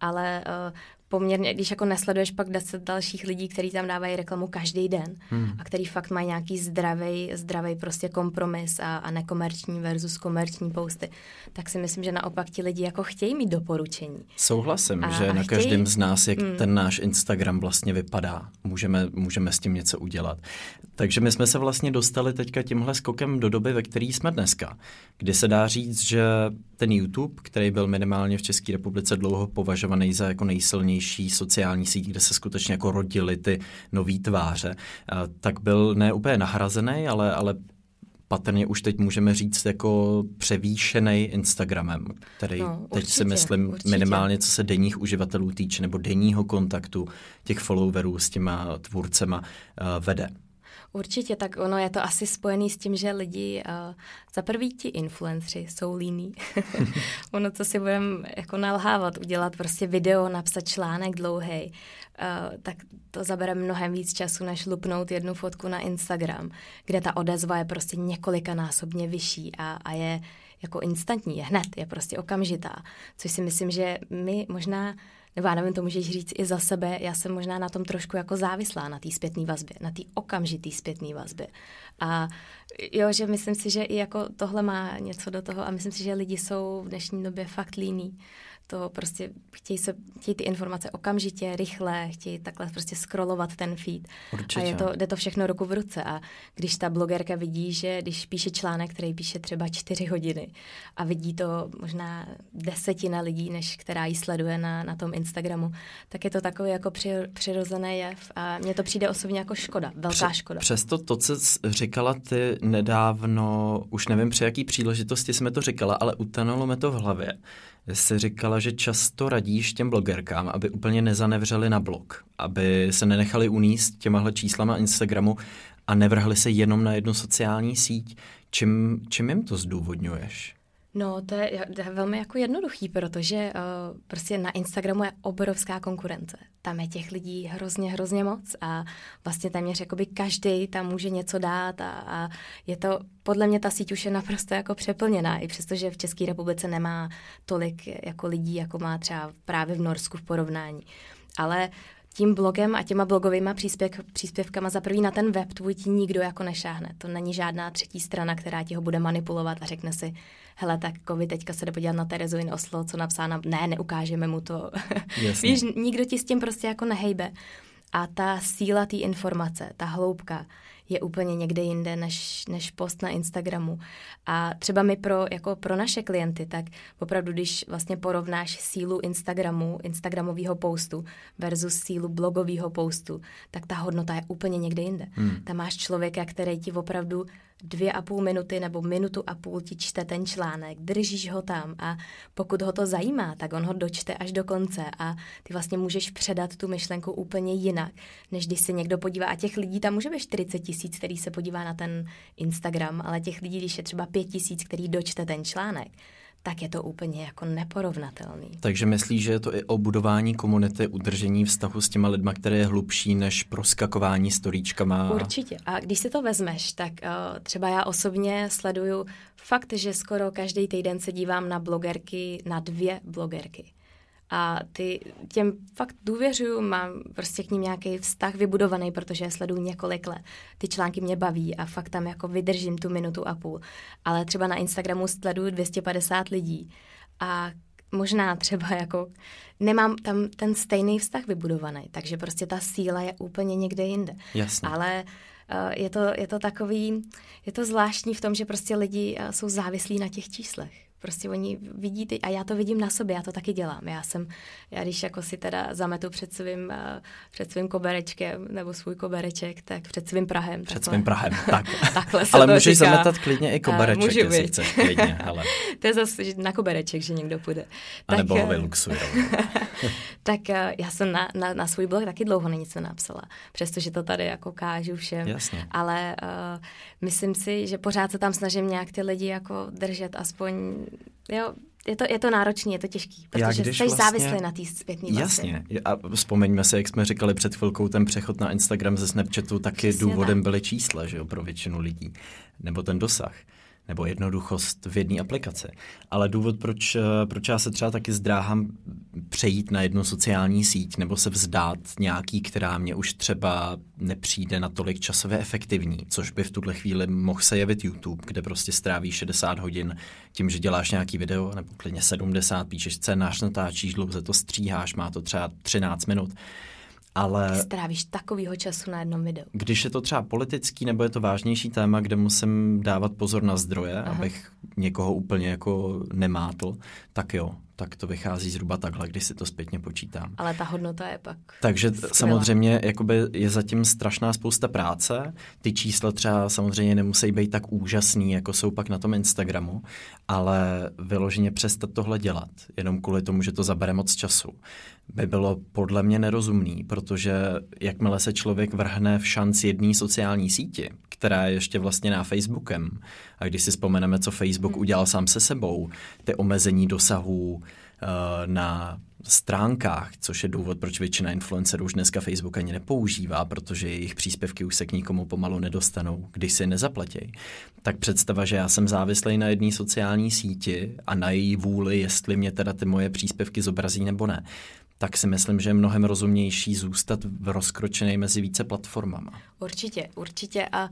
Ale uh, poměrně, když jako nesleduješ pak deset dalších lidí, kteří tam dávají reklamu každý den hmm. a který fakt mají nějaký zdravý, zdravý prostě kompromis a, a nekomerční versus komerční posty, tak si myslím, že naopak ti lidi jako chtějí mít doporučení. Souhlasím, a, že a na chtějí... každém z nás, jak hmm. ten náš Instagram vlastně vypadá, můžeme, můžeme s tím něco udělat. Takže my jsme se vlastně dostali teďka tímhle skokem do doby, ve které jsme dneska, kdy se dá říct, že ten YouTube, který byl minimálně v České republice dlouho považovaný za jako nejsilnější sociální síť, kde se skutečně jako rodily ty nové tváře, tak byl ne úplně nahrazený, ale, ale patrně už teď můžeme říct jako převýšený Instagramem, který no, určitě, teď si myslím určitě. minimálně co se denních uživatelů týče nebo denního kontaktu těch followerů s těma tvůrcema vede. Určitě, tak ono je to asi spojený s tím, že lidi, uh, za prvý ti influenceri jsou líní. ono, co si budeme jako nalhávat, udělat prostě video, napsat článek dlouhý, uh, tak to zabere mnohem víc času, než lupnout jednu fotku na Instagram, kde ta odezva je prostě několikanásobně vyšší a, a je jako instantní, je hned, je prostě okamžitá. Což si myslím, že my možná nebo já nevím, to můžeš říct i za sebe, já jsem možná na tom trošku jako závislá, na té zpětné vazbě, na té okamžitý zpětné vazbě. A jo, že myslím si, že i jako tohle má něco do toho a myslím si, že lidi jsou v dnešní době fakt líní to prostě chtějí, se, chtějí ty informace okamžitě, rychle, chtějí takhle prostě scrollovat ten feed. Určitě. A je to, jde to všechno ruku v ruce. A když ta blogerka vidí, že když píše článek, který píše třeba čtyři hodiny a vidí to možná desetina lidí, než která ji sleduje na, na tom Instagramu, tak je to takový jako při, přirozený jev. A mně to přijde osobně jako škoda, velká Pře- škoda. Přesto to, co jsi říkala ty nedávno, už nevím při jaký příležitosti jsme to říkala, ale utanulo mi to v hlavě jsi říkala, že často radíš těm blogerkám, aby úplně nezanevřeli na blog, aby se nenechali uníst těmahle číslama Instagramu a nevrhli se jenom na jednu sociální síť. Čím, čím jim to zdůvodňuješ? No, to je, to je velmi jako jednoduchý, protože uh, prostě na Instagramu je obrovská konkurence. Tam je těch lidí hrozně, hrozně moc a vlastně téměř jakoby každý tam může něco dát a, a je to, podle mě ta síť už je naprosto jako přeplněná, i přestože v České republice nemá tolik jako lidí, jako má třeba právě v Norsku v porovnání. Ale tím blogem a těma blogovými příspěv, příspěvkama za prvý na ten web tvůj ti nikdo jako nešáhne. To není žádná třetí strana, která ti ho bude manipulovat a řekne si, hele, tak vy teďka se jde podívat na Terezu in Oslo, co napsána, ne, neukážeme mu to. Víš, nikdo ti s tím prostě jako nehejbe. A ta síla té informace, ta hloubka, je úplně někde jinde než, než post na Instagramu. A třeba my pro, jako pro naše klienty, tak opravdu, když vlastně porovnáš sílu Instagramu, Instagramového postu versus sílu blogového postu, tak ta hodnota je úplně někde jinde. Hmm. Tam máš člověka, který ti opravdu dvě a půl minuty nebo minutu a půl ti čte ten článek, držíš ho tam a pokud ho to zajímá, tak on ho dočte až do konce a ty vlastně můžeš předat tu myšlenku úplně jinak, než když se někdo podívá a těch lidí tam může být 40 tisíc, který se podívá na ten Instagram, ale těch lidí, když je třeba pět tisíc, který dočte ten článek, tak je to úplně jako neporovnatelný. Takže myslíš, že je to i o budování komunity, udržení vztahu s těma lidma, které je hlubší než proskakování storíčkama? Určitě. A když si to vezmeš, tak uh, třeba já osobně sleduju fakt, že skoro každý týden se dívám na blogerky, na dvě blogerky a ty těm fakt důvěřuju, mám prostě k ním nějaký vztah vybudovaný, protože je sleduju několik let. Ty články mě baví a fakt tam jako vydržím tu minutu a půl. Ale třeba na Instagramu sleduju 250 lidí a možná třeba jako nemám tam ten stejný vztah vybudovaný, takže prostě ta síla je úplně někde jinde. Jasně. Ale uh, je, to, je to takový, je to zvláštní v tom, že prostě lidi uh, jsou závislí na těch číslech. Prostě oni vidí ty, a já to vidím na sobě, já to taky dělám. Já jsem, já když jako si teda zametu před svým, uh, před svým koberečkem, nebo svůj kobereček, tak před svým Prahem. Před takhle. svým Prahem, tak. takhle ale můžeš říká. zametat klidně i kobereček, uh, jestli být. chceš, klidně, hele. to je zase na kobereček, že někdo půjde. A tak, nebo ho vyluxuje. tak já jsem na, na, na svůj blog taky dlouho nic nenapsala, přestože to tady jako kážu všem. Jasně. Ale uh, myslím si, že pořád se tam snažím nějak ty lidi jako držet aspoň jo, je to, je to náročné, je to těžký, protože jsi vlastně, závislý na té zpětné Jasně. A vzpomeňme se, jak jsme říkali před chvilkou, ten přechod na Instagram ze Snapchatu taky Přesně důvodem tak. byly čísla, že jo, pro většinu lidí. Nebo ten dosah nebo jednoduchost v jedné aplikaci. Ale důvod, proč, eh, proč já se třeba taky zdráhám přejít na jednu sociální síť nebo se vzdát nějaký, která mě už třeba nepřijde na tolik časově efektivní, což by v tuhle chvíli mohl se jevit YouTube, kde prostě stráví 60 hodin tím, že děláš nějaký video, nebo klidně 70, píšeš scénář, natáčíš, dlouze to stříháš, má to třeba 13 minut ale... Strávíš takovýho času na jednom videu. Když je to třeba politický nebo je to vážnější téma, kde musím dávat pozor na zdroje, Aha. abych někoho úplně jako nemátl, tak jo, tak to vychází zhruba takhle, když si to zpětně počítám. Ale ta hodnota je pak Takže skvělá. samozřejmě jakoby je zatím strašná spousta práce. Ty čísla třeba samozřejmě nemusí být tak úžasný, jako jsou pak na tom Instagramu, ale vyloženě přestat tohle dělat, jenom kvůli tomu, že to zabere moc času, by bylo podle mě nerozumný, protože jakmile se člověk vrhne v šanc jedné sociální síti, která je ještě vlastně na Facebookem, a když si vzpomeneme, co Facebook hmm. udělal sám se sebou, ty omezení dosahů uh, na stránkách, což je důvod, proč většina influencerů už dneska Facebook ani nepoužívá, protože jejich příspěvky už se k nikomu pomalu nedostanou, když si nezaplatí. Tak představa, že já jsem závislý na jedné sociální síti a na její vůli, jestli mě teda ty moje příspěvky zobrazí nebo ne, tak si myslím, že je mnohem rozumnější zůstat v rozkročený mezi více platformama. Určitě, určitě a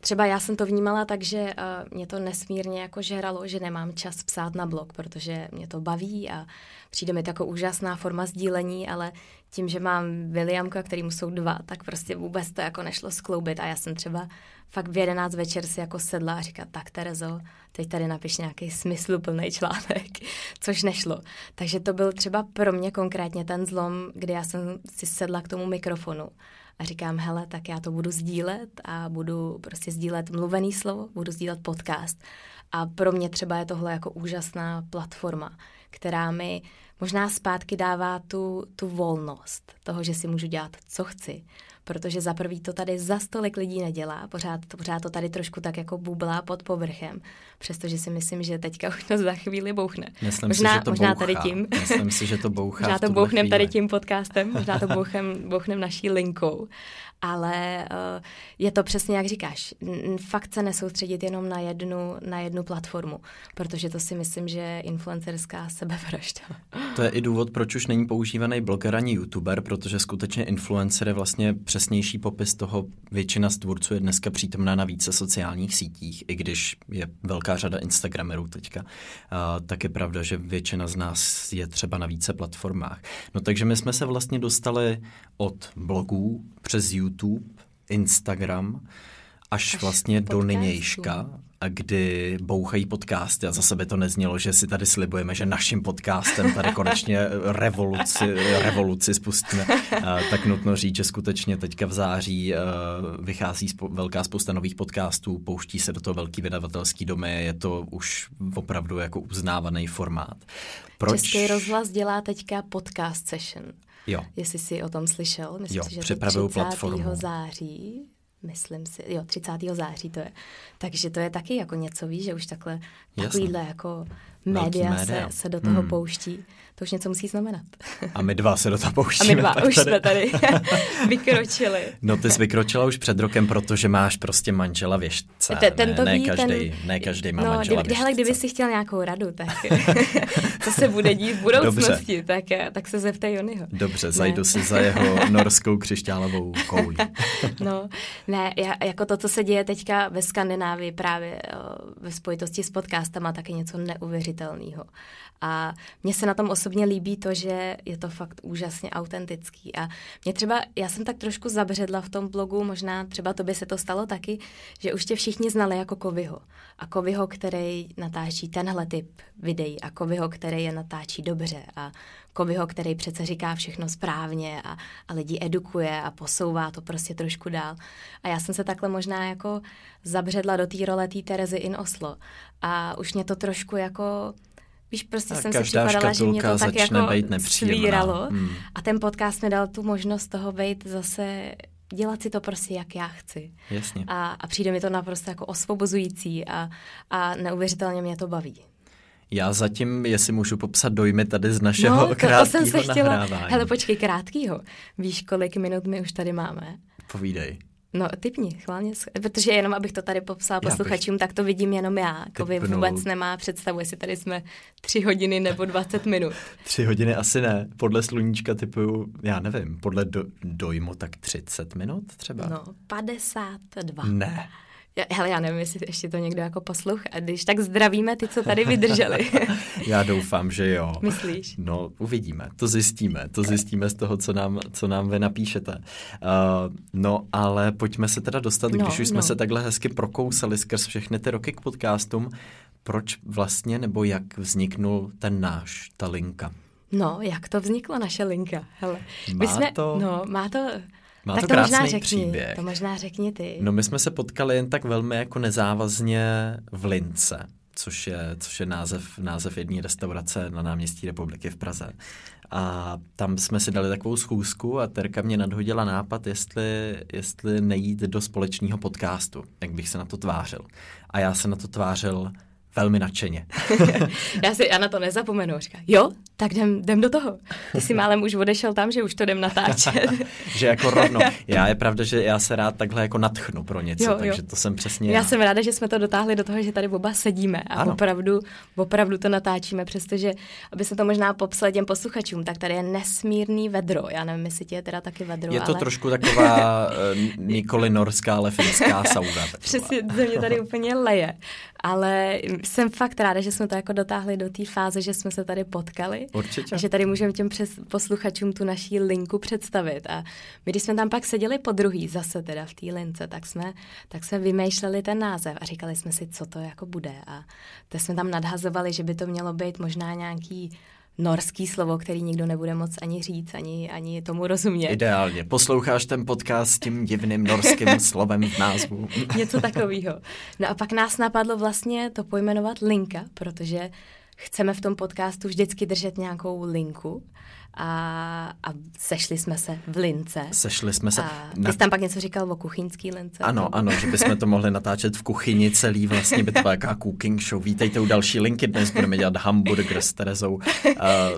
Třeba já jsem to vnímala tak, že uh, mě to nesmírně jako žeralo, že nemám čas psát na blog, protože mě to baví a přijde mi to jako úžasná forma sdílení, ale tím, že mám Williamka, mu jsou dva, tak prostě vůbec to jako nešlo skloubit a já jsem třeba fakt v jedenáct večer si jako sedla a říkala, tak Terezo, teď tady napiš nějaký smysluplný článek, což nešlo. Takže to byl třeba pro mě konkrétně ten zlom, kdy já jsem si sedla k tomu mikrofonu a říkám, hele, tak já to budu sdílet a budu prostě sdílet mluvený slovo, budu sdílet podcast. A pro mě třeba je tohle jako úžasná platforma, která mi možná zpátky dává tu, tu volnost toho, že si můžu dělat, co chci protože za prvý to tady za stolik lidí nedělá, pořád, to, pořád to tady trošku tak jako bublá pod povrchem, přestože si myslím, že teďka už to za chvíli bouchne. Myslím možná, si, že to možná bouchá. tady tím. Myslím si, že to bouchá Možná to bouchnem tady tím podcastem, možná to bouchem, bouchnem naší linkou, ale uh, je to přesně jak říkáš, fakt se nesoustředit jenom na jednu, na jednu platformu, protože to si myslím, že je influencerská sebevražda. To je i důvod, proč už není používaný bloger ani youtuber, protože skutečně influencer je vlastně přesnější popis toho, většina z tvůrců je dneska přítomná na více sociálních sítích, i když je velká řada Instagramerů teďka, uh, tak je pravda, že většina z nás je třeba na více platformách. No takže my jsme se vlastně dostali od blogů přes YouTube, Instagram, až, až vlastně podcastu. do nynějška, a kdy bouchají podcasty a za sebe to neznělo, že si tady slibujeme, že naším podcastem tady konečně revoluci, revoluci spustíme. tak nutno říct, že skutečně teďka v září eh, vychází velká spousta nových podcastů, pouští se do toho velký vydavatelský domy, je to už opravdu jako uznávaný formát. Proč? Český rozhlas dělá teďka podcast session. Jo. Jestli jsi o tom slyšel, myslím jo, si, že to 30. platformu. září myslím si, jo, 30. září to je. Takže to je taky jako něco, víš, že už takhle takovýhle jako média, média. Se, se do toho hmm. pouští. To už něco musí znamenat. A my dva se do toho pouštíme. A my dva už tady. jsme tady vykročili. No ty jsi vykročila už před rokem, protože máš prostě manžela ten ne, ne, každý, ten, ne každý má no, manžela kdyby, hele, kdyby si chtěl nějakou radu, tak co se bude dít v budoucnosti, tak, tak se zeptej Jonyho. Dobře, ne. zajdu si za jeho norskou křišťálovou koulí. no, ne, jako to, co se děje teďka ve Skandinávii právě ve spojitosti s podcastama, taky něco neuvěřitelného. A mně se na tom osobně líbí to, že je to fakt úžasně autentický. A mě třeba, já jsem tak trošku zabředla v tom blogu, možná třeba to by se to stalo taky, že už tě všichni znali jako Kovyho. A Kovyho, který natáčí tenhle typ videí a Kovyho, který je natáčí dobře a Kovyho, který přece říká všechno správně a, a lidi edukuje a posouvá to prostě trošku dál. A já jsem se takhle možná jako zabředla do té role té Terezy in Oslo. A už mě to trošku jako Víš, prostě a jsem si připadala, že mě to tak jako svíralo. Hmm. A ten podcast mi dal tu možnost toho být zase dělat si to prostě, jak já chci. Jasně. A, a přijde mi to naprosto jako osvobozující a, a neuvěřitelně mě to baví. Já zatím, jestli můžu popsat dojmy tady z našeho no, to, krátkého to jsem se chtěla... nahrávání. Hele, počkej, krátkýho. Víš, kolik minut my už tady máme? Povídej. No, typni, chválně, protože jenom abych to tady popsala posluchačům, bych... tak to vidím jenom já. Kovy vůbec nemá představu, jestli tady jsme tři hodiny nebo 20 minut. tři hodiny asi ne. Podle sluníčka typu, já nevím, podle do, dojmu tak 30 minut třeba? No, 52. Ne. Já, hele, já nevím, jestli ještě to někdo jako posluch. A když tak zdravíme ty, co tady vydrželi. já doufám, že jo. Myslíš? No, uvidíme. To zjistíme. To zjistíme z toho, co nám, co nám vy napíšete. Uh, no, ale pojďme se teda dostat, no, když už jsme no. se takhle hezky prokousali skrz všechny ty roky k podcastům, proč vlastně nebo jak vzniknul ten náš, ta linka? No, jak to vzniklo, naše linka? Hele, má my jsme, to... No, má to má tak to, to krásný možná řekni, příběh. To možná řekni ty. No my jsme se potkali jen tak velmi jako nezávazně v Lince, což je, což je název, název jedné restaurace na náměstí republiky v Praze. A tam jsme si dali takovou schůzku a Terka mě nadhodila nápad, jestli, jestli nejít do společného podcastu, jak bych se na to tvářil. A já se na to tvářil velmi nadšeně. já si já na to nezapomenu. Říká, jo, tak jdem, jdem do toho. Ty si málem už odešel tam, že už to jdem natáčet. že jako rovno. Já je pravda, že já se rád takhle jako natchnu pro něco, jo, takže jo. to jsem přesně já. Já jsem ráda, že jsme to dotáhli do toho, že tady oba sedíme a ano. opravdu, opravdu to natáčíme, přestože, aby se to možná popsal těm posluchačům, tak tady je nesmírný vedro. Já nevím, jestli tě je teda taky vedro, Je to ale... trošku taková uh, nikoli norská, ale finská sauna. Přesně, mě tady úplně leje. Ale jsem fakt ráda, že jsme to jako dotáhli do té fáze, že jsme se tady potkali. Určitě. A že tady můžeme těm přes posluchačům tu naší linku představit. A my, když jsme tam pak seděli po druhý, zase teda v té lince, tak jsme, tak jsme vymýšleli ten název a říkali jsme si, co to jako bude. A to jsme tam nadhazovali, že by to mělo být možná nějaký norský slovo, který nikdo nebude moc ani říct, ani, ani tomu rozumět. Ideálně. Posloucháš ten podcast s tím divným norským slovem v názvu. Něco takového. No a pak nás napadlo vlastně to pojmenovat linka, protože chceme v tom podcastu vždycky držet nějakou linku a, a sešli jsme se v lince. Sešli jsme se. A ty na... jsi tam pak něco říkal o kuchyňský lince. Ano, ano, že bychom to mohli natáčet v kuchyni celý, vlastně by to byla jaká cooking show. Vítejte u další linky, dnes budeme dělat hamburger s Terezou. Uh...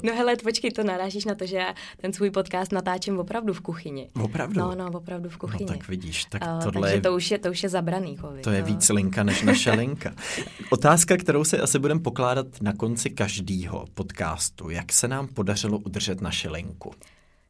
No hele, počkej, to narážíš na to, že já ten svůj podcast natáčím opravdu v kuchyni. Opravdu? No, no, opravdu v kuchyni. No tak vidíš, tak uh, tohle takže je... to už je, to už je zabraný, kovi. To je víc linka než naše linka. Otázka, kterou si asi budeme pokládat na konci každého podcastu. Jak se nám podařilo udržet naše linku?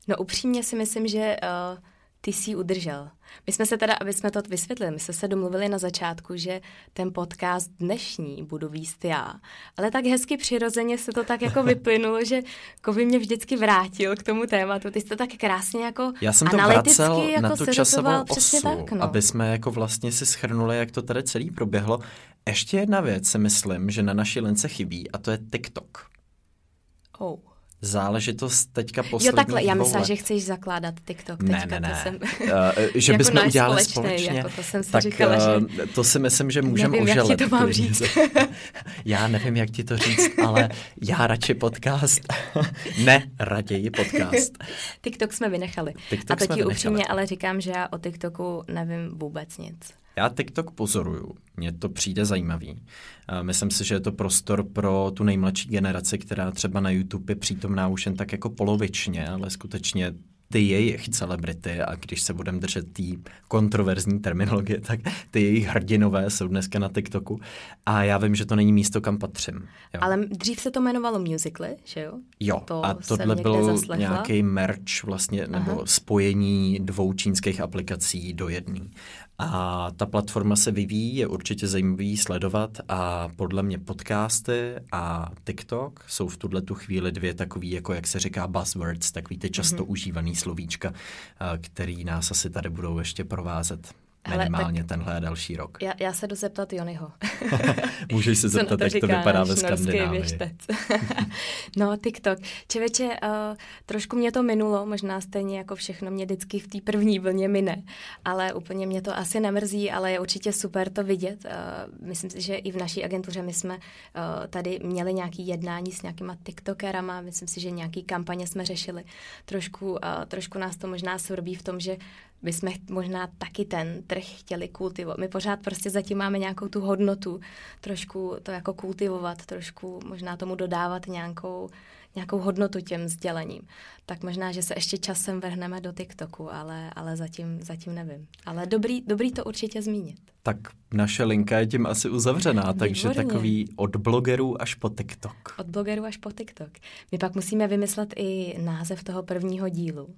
No upřímně si myslím, že uh, ty jsi udržel. My jsme se teda, aby jsme to vysvětlili, my jsme se domluvili na začátku, že ten podcast dnešní budu výst já. Ale tak hezky přirozeně se to tak jako vyplynulo, že Kovy mě vždycky vrátil k tomu tématu. Ty jsi to tak krásně jako Já jsem to vracel jako na tu časovou osu, tak, no. aby jsme jako vlastně si schrnuli, jak to tady celý proběhlo. Ještě jedna věc si myslím, že na naší lince chybí a to je TikTok. Oh. Záležitost teďka poslední Jo, takhle, já myslím, že chceš zakládat TikTok teďka. Ne, ne, ne. To jsem... uh, že jako bychom udělali společně. společně. Jako to jsem si tak říkala, uh, že... to si myslím, že můžeme nevím, oželet. jak ti to mám říct. já nevím, jak ti to říct, ale já radši podcast. ne, raději podcast. TikTok jsme vynechali. TikTok A to ti upřímně ale říkám, že já o TikToku nevím vůbec nic. Já TikTok pozoruju, mně to přijde zajímavý. Myslím si, že je to prostor pro tu nejmladší generaci, která třeba na YouTube je přítomná už jen tak jako polovičně, ale skutečně ty jejich celebrity, a když se budeme držet té kontroverzní terminologie, tak ty jejich hrdinové jsou dneska na TikToku. A já vím, že to není místo, kam patřím. Jo. Ale dřív se to jmenovalo musically, že jo? Jo, to a tohle byl nějaký merch vlastně, nebo Aha. spojení dvou čínských aplikací do jedné. A ta platforma se vyvíjí, je určitě zajímavý sledovat a podle mě podcasty a TikTok jsou v tuhle tu chvíli dvě takový, jako jak se říká buzzwords, takový ty často Mhm. mm-hmm. užívaný slovíčka, a který nás asi tady budou ještě provázet Hele, minimálně tenhle a další rok. Já, já se jdu zeptat Jonyho. Můžeš se zeptat, to jak to vypadá ve Skandinávii. no, TikTok. Čeveče, uh, trošku mě to minulo, možná stejně jako všechno mě vždycky v té první vlně mine, ale úplně mě to asi nemrzí, ale je určitě super to vidět. Uh, myslím si, že i v naší agentuře my jsme uh, tady měli nějaký jednání s nějakýma TikTokerama, myslím si, že nějaký kampaně jsme řešili. Trošku, uh, trošku nás to možná svrbí v tom, že bychom možná taky ten trh chtěli kultivovat. My pořád prostě zatím máme nějakou tu hodnotu, trošku to jako kultivovat, trošku možná tomu dodávat nějakou, nějakou hodnotu těm sdělením. Tak možná, že se ještě časem vrhneme do TikToku, ale, ale zatím, zatím nevím. Ale dobrý, dobrý to určitě zmínit. Tak naše linka je tím asi uzavřená, takže Výborně. takový od blogerů až po TikTok. Od blogerů až po TikTok. My pak musíme vymyslet i název toho prvního dílu.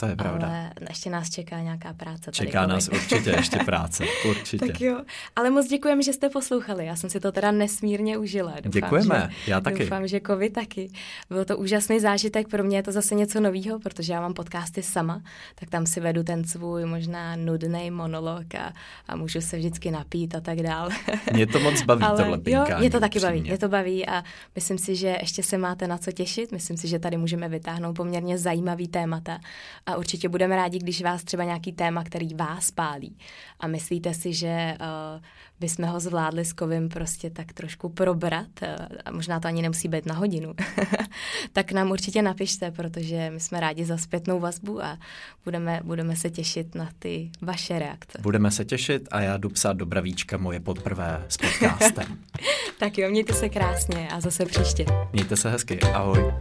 To je pravda. Ale ještě nás čeká nějaká práce. tady Čeká nás covid. určitě ještě práce, určitě. Tak jo, ale moc děkujeme, že jste poslouchali. Já jsem si to teda nesmírně užila. Doufám, Děkujeme, že, já taky. Doufám, že vy taky. Byl to úžasný zážitek, pro mě je to zase něco nového, protože já mám podcasty sama, tak tam si vedu ten svůj možná nudný monolog a, a můžu se vždycky napít a tak dál. Mě to moc baví, Ale tohle jo, mě to taky baví, upřímně. mě to baví a myslím si, že ještě se máte na co těšit. Myslím si, že tady můžeme vytáhnout poměrně zajímavý témata a určitě budeme rádi, když vás třeba nějaký téma, který vás pálí a myslíte si, že uh, bychom ho zvládli s kovím prostě tak trošku probrat uh, a možná to ani nemusí být na hodinu, tak nám určitě napište, protože my jsme rádi za zpětnou vazbu a budeme, budeme se těšit na ty vaše reakce. Budeme se těšit a já jdu psát do Bravíčka moje podprvé s podcastem. Tak jo, mějte se krásně a zase příště. Mějte se hezky, ahoj.